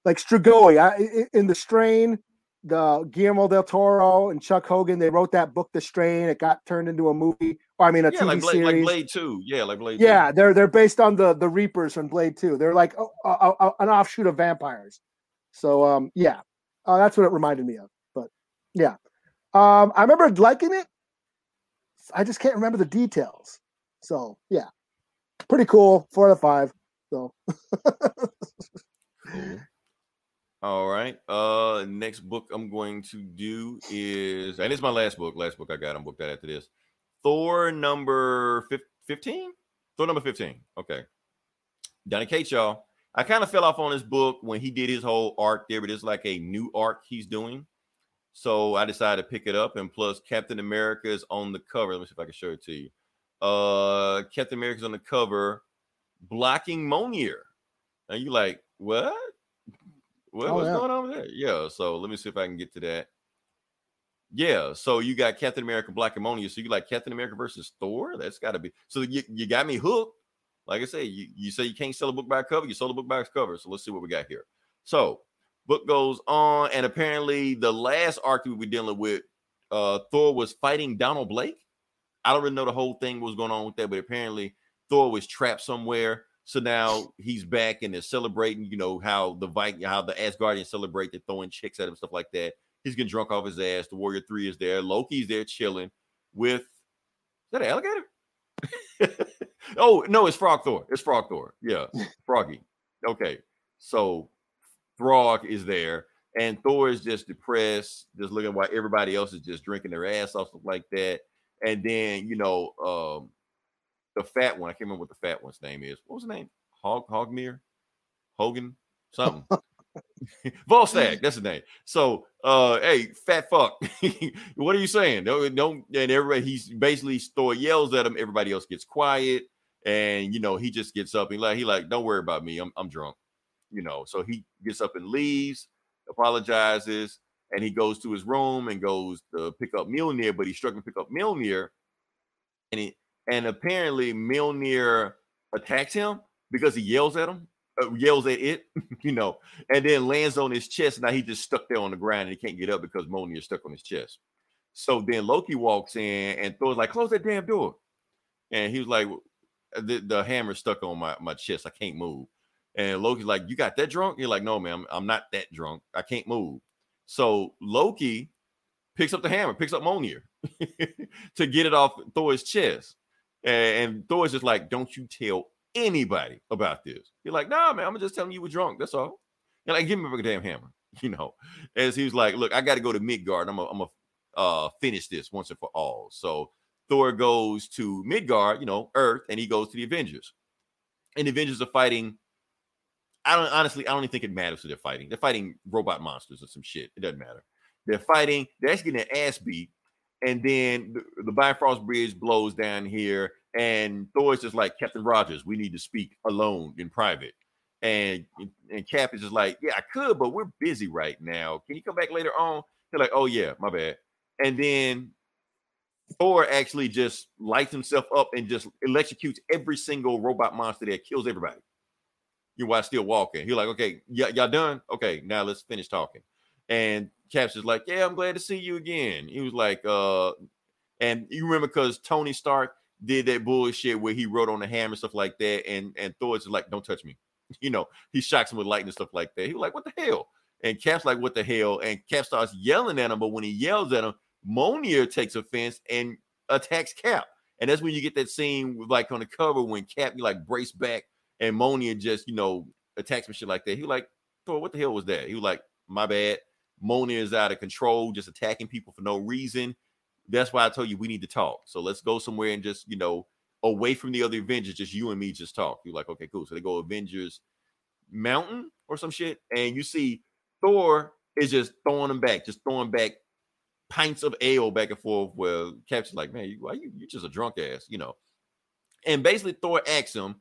like Strigoi. I, in the Strain, the Guillermo del Toro and Chuck Hogan. They wrote that book, The Strain. It got turned into a movie. Or I mean, a yeah, TV like Blade, series. like Blade Two. Yeah, like Blade. 2. Yeah, they're they're based on the the Reapers from Blade Two. They're like a, a, a- an offshoot of vampires. So um, yeah, uh, that's what it reminded me of. But yeah, um, I remember liking it. I just can't remember the details. So yeah, pretty cool. Four out of five. So Cool. All right. Uh next book I'm going to do is and it's my last book. Last book I got. I'm booked out after this. Thor number 15? Thor number 15. Okay. Donny Cates, y'all. I kind of fell off on this book when he did his whole arc there, but it's like a new arc he's doing. So I decided to pick it up, and plus Captain America is on the cover. Let me see if I can show it to you. Uh Captain America's on the cover, blocking Mjolnir. And you like, what? What, Oh, what's yeah. going on with that? Yeah. So let me see if I can get to that. Yeah. So you got Captain America, Black Ammonia. So you like Captain America versus Thor? That's got to be. So you, you got me hooked. Like I say, you, you say you can't sell a book by a cover. You sold a book by cover. So let's see what we got here. So book goes on, and apparently the last arc we were dealing with, uh, Thor was fighting Donald Blake. I don't really know the whole thing was going on with that, but apparently Thor was trapped somewhere. So now he's back and they're celebrating, you know, how the Viking, how the Asgardians celebrate, they're throwing chicks at him, stuff like that. He's getting drunk off his ass. The Warrior Three is there. Loki's there chilling with is that an alligator? oh no, it's Frog Thor. It's Frog Thor. Yeah, Froggy. Okay, so Throg is there, and Thor is just depressed, just looking while everybody else is just drinking their ass off, stuff like that. And then you know, um, the fat one. I can't remember what the fat one's name is. What was the name? Hog Hogmere, Hogan, something. Volstagg, that's his name. So, uh, hey, fat fuck, what are you saying? Don't, don't, and everybody, he's basically Thor yells at him. Everybody else gets quiet, and you know, he just gets up and like, he like, don't worry about me. I'm, I'm drunk, you know. So he gets up and leaves, apologizes, and he goes to his room and goes to pick up Mjolnir, but he's struggling to pick up Mjolnir, and he, and apparently Mjolnir attacks him because he yells at him, uh, yells at it, you know, and then lands on his chest. Now he just stuck there on the ground and he can't get up because Mjolnir is stuck on his chest. So then Loki walks in and Thor's like, "Close that damn door," and he was like, "The, the hammer's stuck on my my chest. I can't move." And Loki's like, "You got that drunk?" You're like, "No, man, I'm, not that drunk. I can't move." So Loki picks up the hammer, picks up Mjolnir to get it off Thor's chest. And, and Thor's just like, don't you tell anybody about this. You're like, nah, man, I'm just telling you you were drunk. That's all. You're like, give me a damn hammer, you know. As he was like, look, I got to go to Midgard. I'm gonna uh, finish this once and for all. So Thor goes to Midgard, you know, Earth, and he goes to the Avengers. And the Avengers are fighting. I don't honestly, I don't even think it matters who they're fighting. They're fighting robot monsters or some shit. It doesn't matter. They're fighting. They're actually getting their ass beat. And then the, the Bifrost Bridge blows down here, and Thor's just like Captain Rogers. We need to speak alone in private. And and Cap is just like, yeah, I could, but we're busy right now. Can you come back later on? They're like, oh yeah, my bad. And then Thor actually just lights himself up and just electrocutes every single robot monster that kills everybody. You while still walking. He's like, okay, y- y'all done? Okay, now let's finish talking. And Just like, yeah, I'm glad to see you again. He was like, uh, and you remember because Tony Stark did that bullshit where he wrote on the hammer stuff like that, and and Thor's just like, don't touch me. You know, he shocks him with lightning stuff like that. He was like, what the hell? And Cap's like, what the hell? And Cap starts yelling at him, but when he yells at him, Mjolnir takes offense and attacks Cap. And that's when you get that scene with, like on the cover when Cap you like brace back and Mjolnir just you know attacks him shit like that. He was like, Thor, what the hell was that? He was like, my bad. Mjolnir is out of control, just attacking people for no reason. That's why I told you we need to talk. So let's go somewhere and just you know away from the other Avengers, just you and me just talk. You're like, okay, cool. So they go Avengers Mountain or some shit, and you see Thor is just throwing them back, just throwing back pints of ale back and forth. Where Cap's like, man, you, why you you just a drunk ass, you know? And basically, Thor asks him,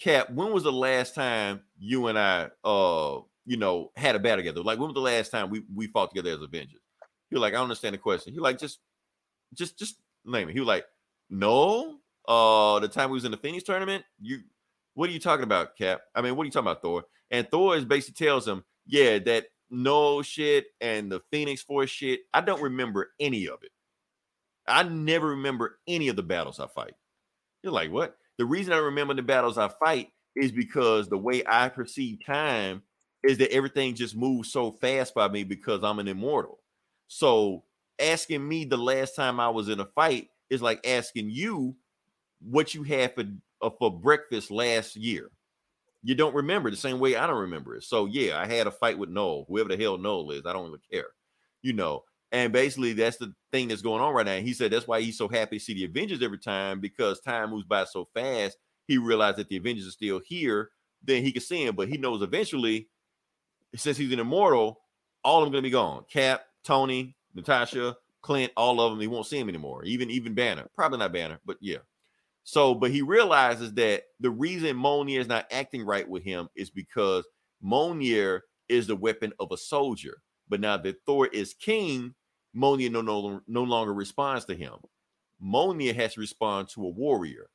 Cap, when was the last time you and I, uh, you know, had a battle together? Like, when was the last time we we fought together as Avengers? He was like, I don't understand the question. He like, just, just, just name it. He was like, no. Uh, the time we was in the Phoenix tournament, you, what are you talking about, Cap? I mean, what are you talking about, Thor? And Thor is basically tells him, yeah, that no shit and the Phoenix Force shit. I don't remember any of it. I never remember any of the battles I fight. You're like, what? The reason I remember the battles I fight is because the way I perceive time is that everything just moves so fast by me because I'm an immortal. So asking me the last time I was in a fight is like asking you what you had for uh, for breakfast last year. You don't remember the same way I don't remember it. So yeah, I had a fight with Knull, whoever the hell Knull is. I don't really care, you know. And basically, that's the thing that's going on right now. He said that's why he's so happy to see the Avengers every time because time moves by so fast. He realized that the Avengers are still here. Then he can see him, but he knows eventually, since he's an immortal, all of them gonna be gone. Cap, Tony, Natasha, Clint, all of them. He won't see him anymore. Even even Banner, probably not Banner, but yeah. So, but he realizes that the reason Mjolnir is not acting right with him is because Mjolnir is the weapon of a soldier. But now that Thor is king, Mjolnir no, no, no longer responds to him. Mjolnir has to respond to a warrior.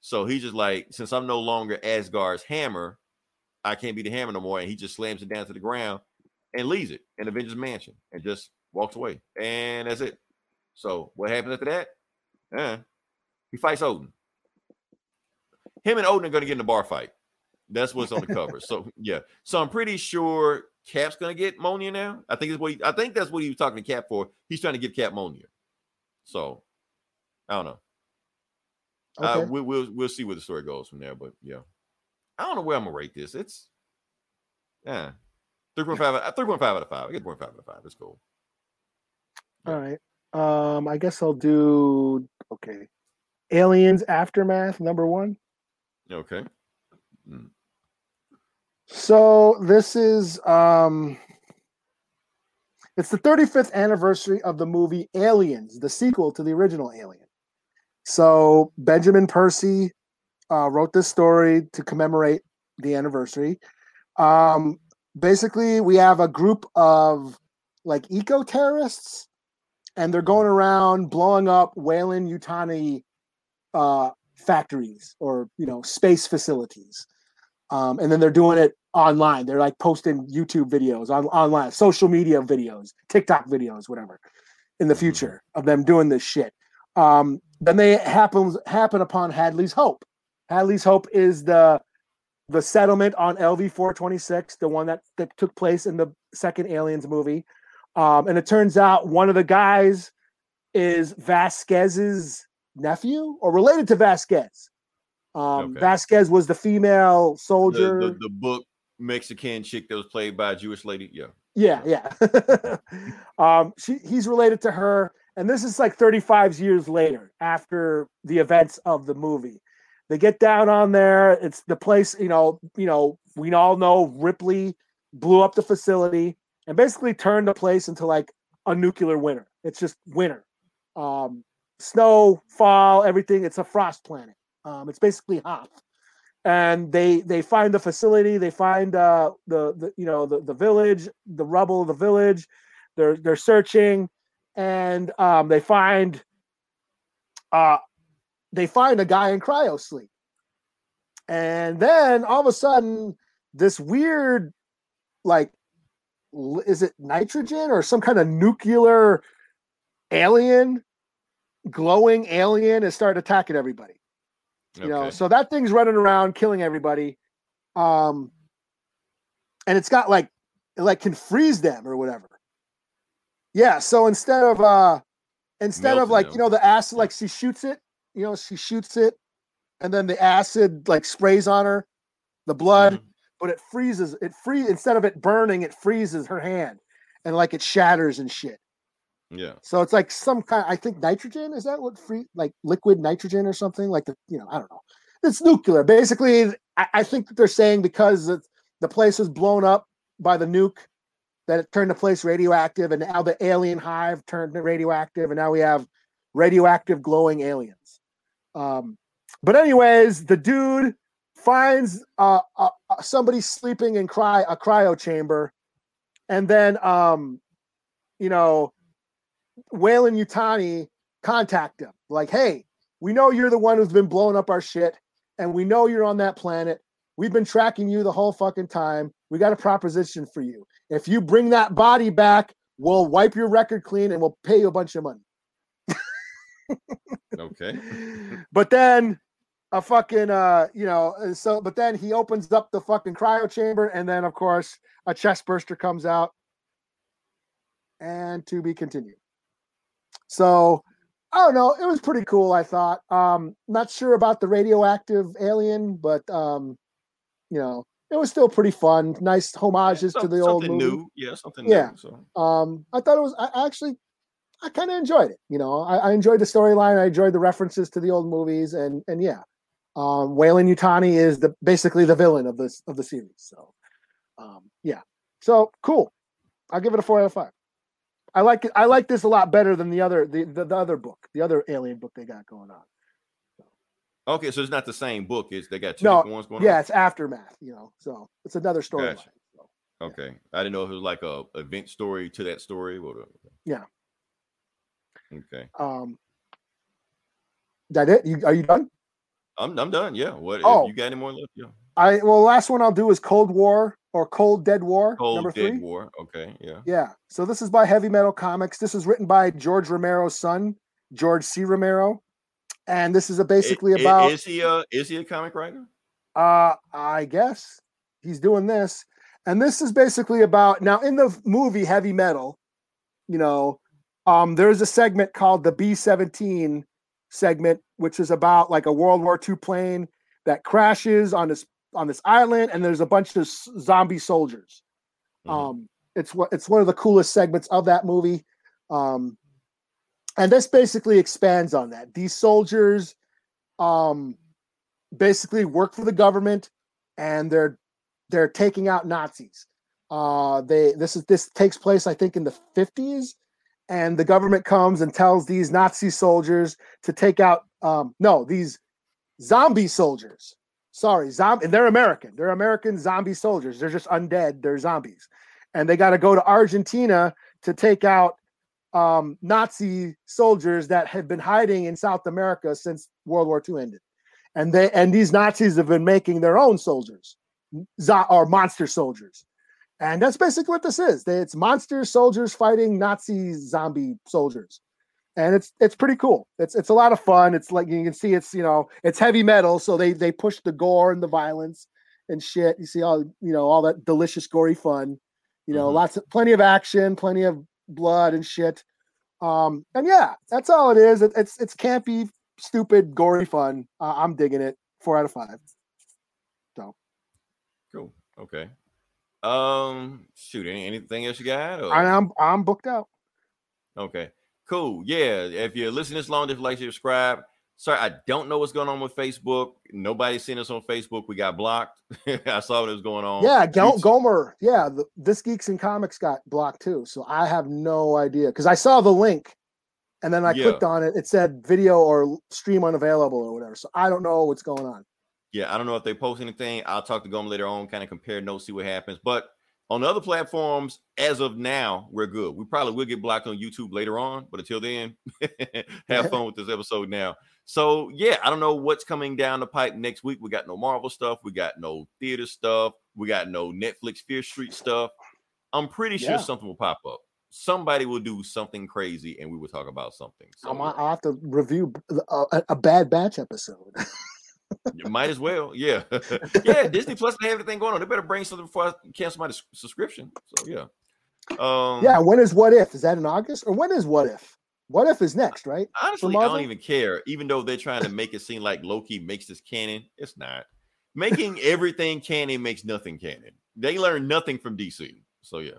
So he's just like, since I'm no longer Asgard's hammer, I can't be the hammer no more. And he just slams it down to the ground and leaves it in Avengers Mansion and just walks away. And that's it. So what happens after that? Uh, he fights Odin. Him and Odin are going to get in a bar fight. That's what's on the cover. So yeah. So I'm pretty sure Cap's going to get Mjolnir now. I think is what he, I think that's what he was talking to Cap for. He's trying to give Cap Mjolnir. So I don't know. Uh, Okay. we, we'll we'll see where the story goes from there. But yeah, I don't know where I'm gonna rate this. It's yeah, three point five. Three point five out of five. I get point five out of five. It's cool. All right. Um, I guess I'll do okay. Aliens Aftermath number one. Okay. So this is um it's the 35th anniversary of the movie Aliens, the sequel to the original Alien. So Benjamin Percy uh, wrote this story to commemorate the anniversary. Um, basically, we have a group of like eco terrorists, and they're going around blowing up Weyland-Yutani uh, factories or you know space facilities um, and then they're doing it online. They're like posting YouTube videos on online, social media videos, TikTok videos, whatever, in the future of them doing this shit. Um, then they happen happen upon Hadley's Hope. Hadley's Hope is the the settlement on LV four twenty six, the one that that took place in the second Aliens movie. Um, and it turns out one of the guys is Vasquez's nephew or related to Vasquez. Um, Okay. Vasquez was the female The, soldier. the the book Mexican chick that was played by a Jewish lady. Yeah. Yeah, yeah. um, she he's related to her, and this is like 35 years later after the events of the movie. They get down on there. It's the place, you know, you know, we all know Ripley blew up the facility and basically turned the place into like a nuclear winter. It's just winter. Um, snow, fall, everything. It's a frost planet. Um, it's basically hot. and they they find the facility they find uh the, the you know the, the village the rubble of the village they're they're searching and um they find uh they find a guy in cryo sleep. And then all of a sudden this weird like is it nitrogen or some kind of nuclear alien glowing alien is started attacking everybody. You know so that thing's running around killing everybody. Um and it's got like it like can freeze them or whatever. Yeah so instead of uh instead of like them. you know the acid like she shoots it you know she shoots it and then the acid like sprays on her the blood Mhm. but it freezes it free instead of it burning it freezes her hand and like it shatters and shit Yeah. so it's like some kind. I think nitrogen is that what free like liquid nitrogen or something like the you know I don't know. It's nuclear. Basically, I, I think that they're saying because the, the place was blown up by the nuke, that it turned the place radioactive, and now the alien hive turned it radioactive, and now we have radioactive glowing aliens. Um, but anyways, the dude finds uh, uh uh, somebody sleeping in cry a cryo chamber, and then um, you know, Weyland-Yutani contact him like, "Hey, we know you're the one who's been blowing up our shit, and we know you're on that planet. We've been tracking you the whole fucking time. We got a proposition for you. If you bring that body back, we'll wipe your record clean and we'll pay you a bunch of money." Okay. but then a fucking uh you know uh, so but then he opens up the fucking cryo chamber and then of course a chest burster comes out and to be continued so i don't know it was pretty cool i thought um not sure about the radioactive alien but um you know it was still pretty fun nice homages to the old something movie new. Yeah, something Yeah. new. So um i thought it was I actually i kind of enjoyed it you know I, I enjoyed the storyline i enjoyed the references to the old movies and and yeah um Weyland-Yutani is the basically the villain of this of the series so um yeah so cool i'll give it a four out of five i like it i like this a lot better than the other the, the, the other book the other alien book they got going on okay, so it's not the same book. It's they got two No, different ones going on? yeah on. it's aftermath you know so it's another storyline Gotcha. so. Okay. I didn't know if it was like a event story to that story. Or the- Yeah. Okay. um that it you are you done I'm I'm done. Yeah. What Oh. you got any more left? Yeah. I well, last one I'll do is Cold War or Cold Dead War Cold number Dead three. War. Okay. Yeah. Yeah. So this is by Heavy Metal Comics. This is written by George Romero's son, George C. Romero, and this is a basically I- i- about. is he a is he a comic writer? Uh, I guess he's doing this, and this is basically about now in the movie Heavy Metal. You know, um, there's a segment called the B seventeen segment, which is about like a World War II plane that crashes on this on this island, and there's a bunch of zombie soldiers. Mhm. Um, it's what it's one of the coolest segments of that movie. Um, and this basically expands on that. These soldiers, um, basically work for the government, and they're they're taking out Nazis. Uh, they this is this takes place, I think, in the fifties, and the government comes and tells these Nazi soldiers to take out um, no these zombie soldiers. Sorry, zombie. They're American. They're American zombie soldiers. They're just undead. They're zombies, and they got to go to Argentina to take out um, Nazi soldiers that had been hiding in South America since World War II ended. And they and these Nazis have been making their own soldiers, zo- or monster soldiers, and that's basically what this is. It's monster soldiers fighting Nazi zombie soldiers, and it's it's pretty cool. It's it's a lot of fun. It's like you can see it's you know it's heavy metal, so they they push the gore and the violence and shit. You see all you know all that delicious gory fun. You know, Mhm. lots of plenty of action, plenty of blood and shit. Um, and yeah, that's all it is. It, it's it's campy, stupid, gory fun. Uh, I'm digging it. Four out of five. So Cool. Okay. Um. Shoot. Any, anything else you got? Or? I, I'm I'm booked out. Okay. Cool. Yeah. If you're listening this long, just like subscribe. Sorry, I don't know what's going on with Facebook. Nobody's seen us on Facebook. We got blocked. I saw what was going on. Yeah, YouTube- Gomer. Yeah, the, this geeks and comics got blocked too. So I have no idea because I saw the link, and then I Yeah. clicked on it. It said video or stream unavailable or whatever. So I don't know what's going on. Yeah, I don't know if they post anything. I'll talk to Gomer later on, kind of compare notes, see what happens. But on the other platforms, as of now, we're good. We probably will get blocked on YouTube later on, but until then, have fun with this episode now. So yeah, I don't know what's coming down the pipe next week. We got no Marvel stuff, we got no theater stuff, we got no Netflix Fear Street stuff. I'm pretty sure Yeah. something will pop up. Somebody will do something crazy, and we will talk about something. So I'll have to review a, uh, a, a Bad Batch episode. You might as well, yeah, yeah. Disney Plus they have everything going on. They better bring something before I cancel my subscription. So yeah, um, yeah. When is What If? Is that in August or when is What If? What If is next, right? Honestly, I don't even care. Even though they're trying to make it seem like Loki makes this canon, it's not. Making everything canon makes nothing canon. They learn nothing from DC. So yeah,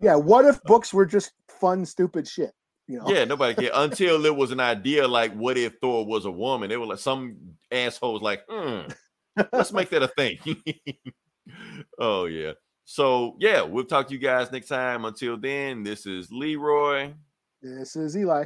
Yeah. What if books were just fun, stupid shit? You know? yeah. Nobody care until it was an idea like, what if Thor was a woman? They were like some assholes like, hmm, let's make that a thing. oh yeah. So yeah, we'll talk to you guys next time. Until then, this is Leroy. This is Eli.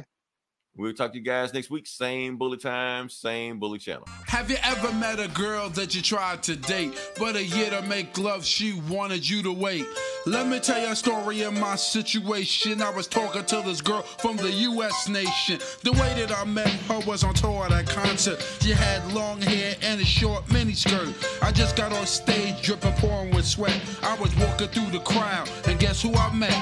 We'll talk to you guys next week. Same bully time, same bully channel. Have you ever met a girl that you tried to date, but a year to make love, she wanted you to wait? Let me tell you a story of my situation. I was talking to this girl from the US nation. The way that I met her was on tour at a concert. She had long hair and a short miniskirt. I just got on stage dripping, pouring with sweat. I was walking through the crowd, and guess who I met?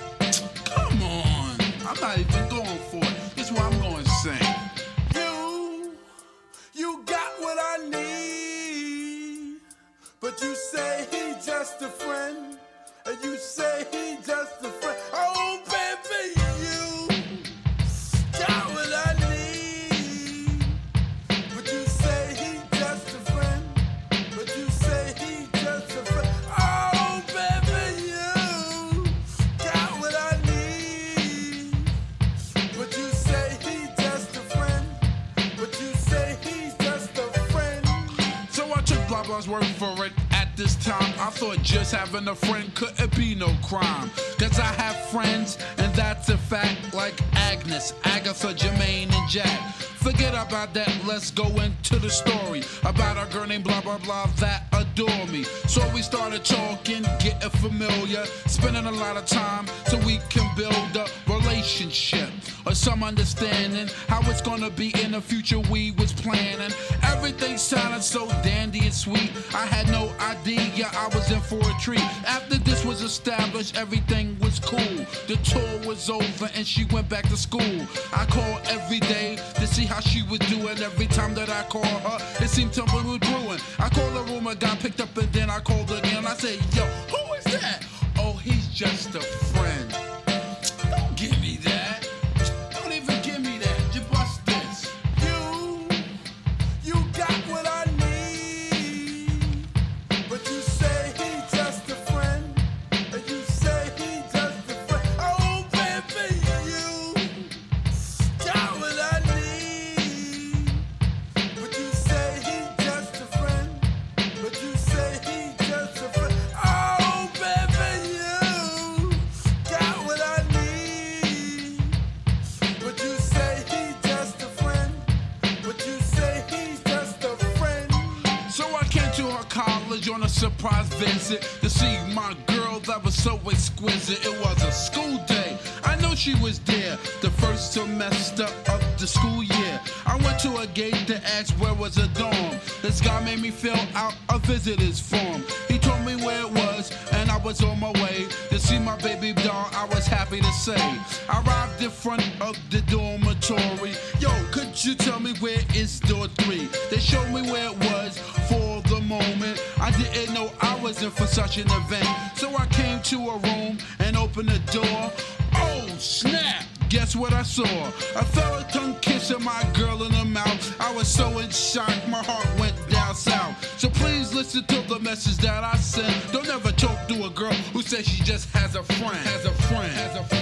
I'm not even going for it. This is what I'm thought just having a friend couldn't be no crime. Cause I have friends, and that's a fact, like Agnes, Agatha, Jermaine, and Jack. Forget about that, let's go into the story about a girl named blah blah blah that adore me. So we started talking, getting familiar, spending a lot of time so we can build a relationship or some understanding how it's gonna be in the future we. Sounded so dandy and sweet. I had no idea I was in for a treat. After this was established, everything was cool. The tour was over and she went back to school. I called every day to see how she was doing. Every time that I called her, it seemed something was brewing. I called the room, I got picked up, and then I called again. I said, Yo, who is that? Oh, he's just a she was there the first semester of the school year. I went to a gate to ask where was a dorm. This guy made me fill out a visitor's form. He told me where it was, and I was on my way to see my baby doll. I was happy to say. I arrived in front of the dormitory. Yo, could you tell me where is door three? They showed me where it was for the moment. I didn't know I was in for such an event. So I came to a room and opened the door. Guess what I saw? A tongue kissing my girl in the mouth. I was so in shock, my heart went down south. So please listen to the message that I sent. Don't ever talk to a girl who says she just has a friend. Has a friend. Has a friend.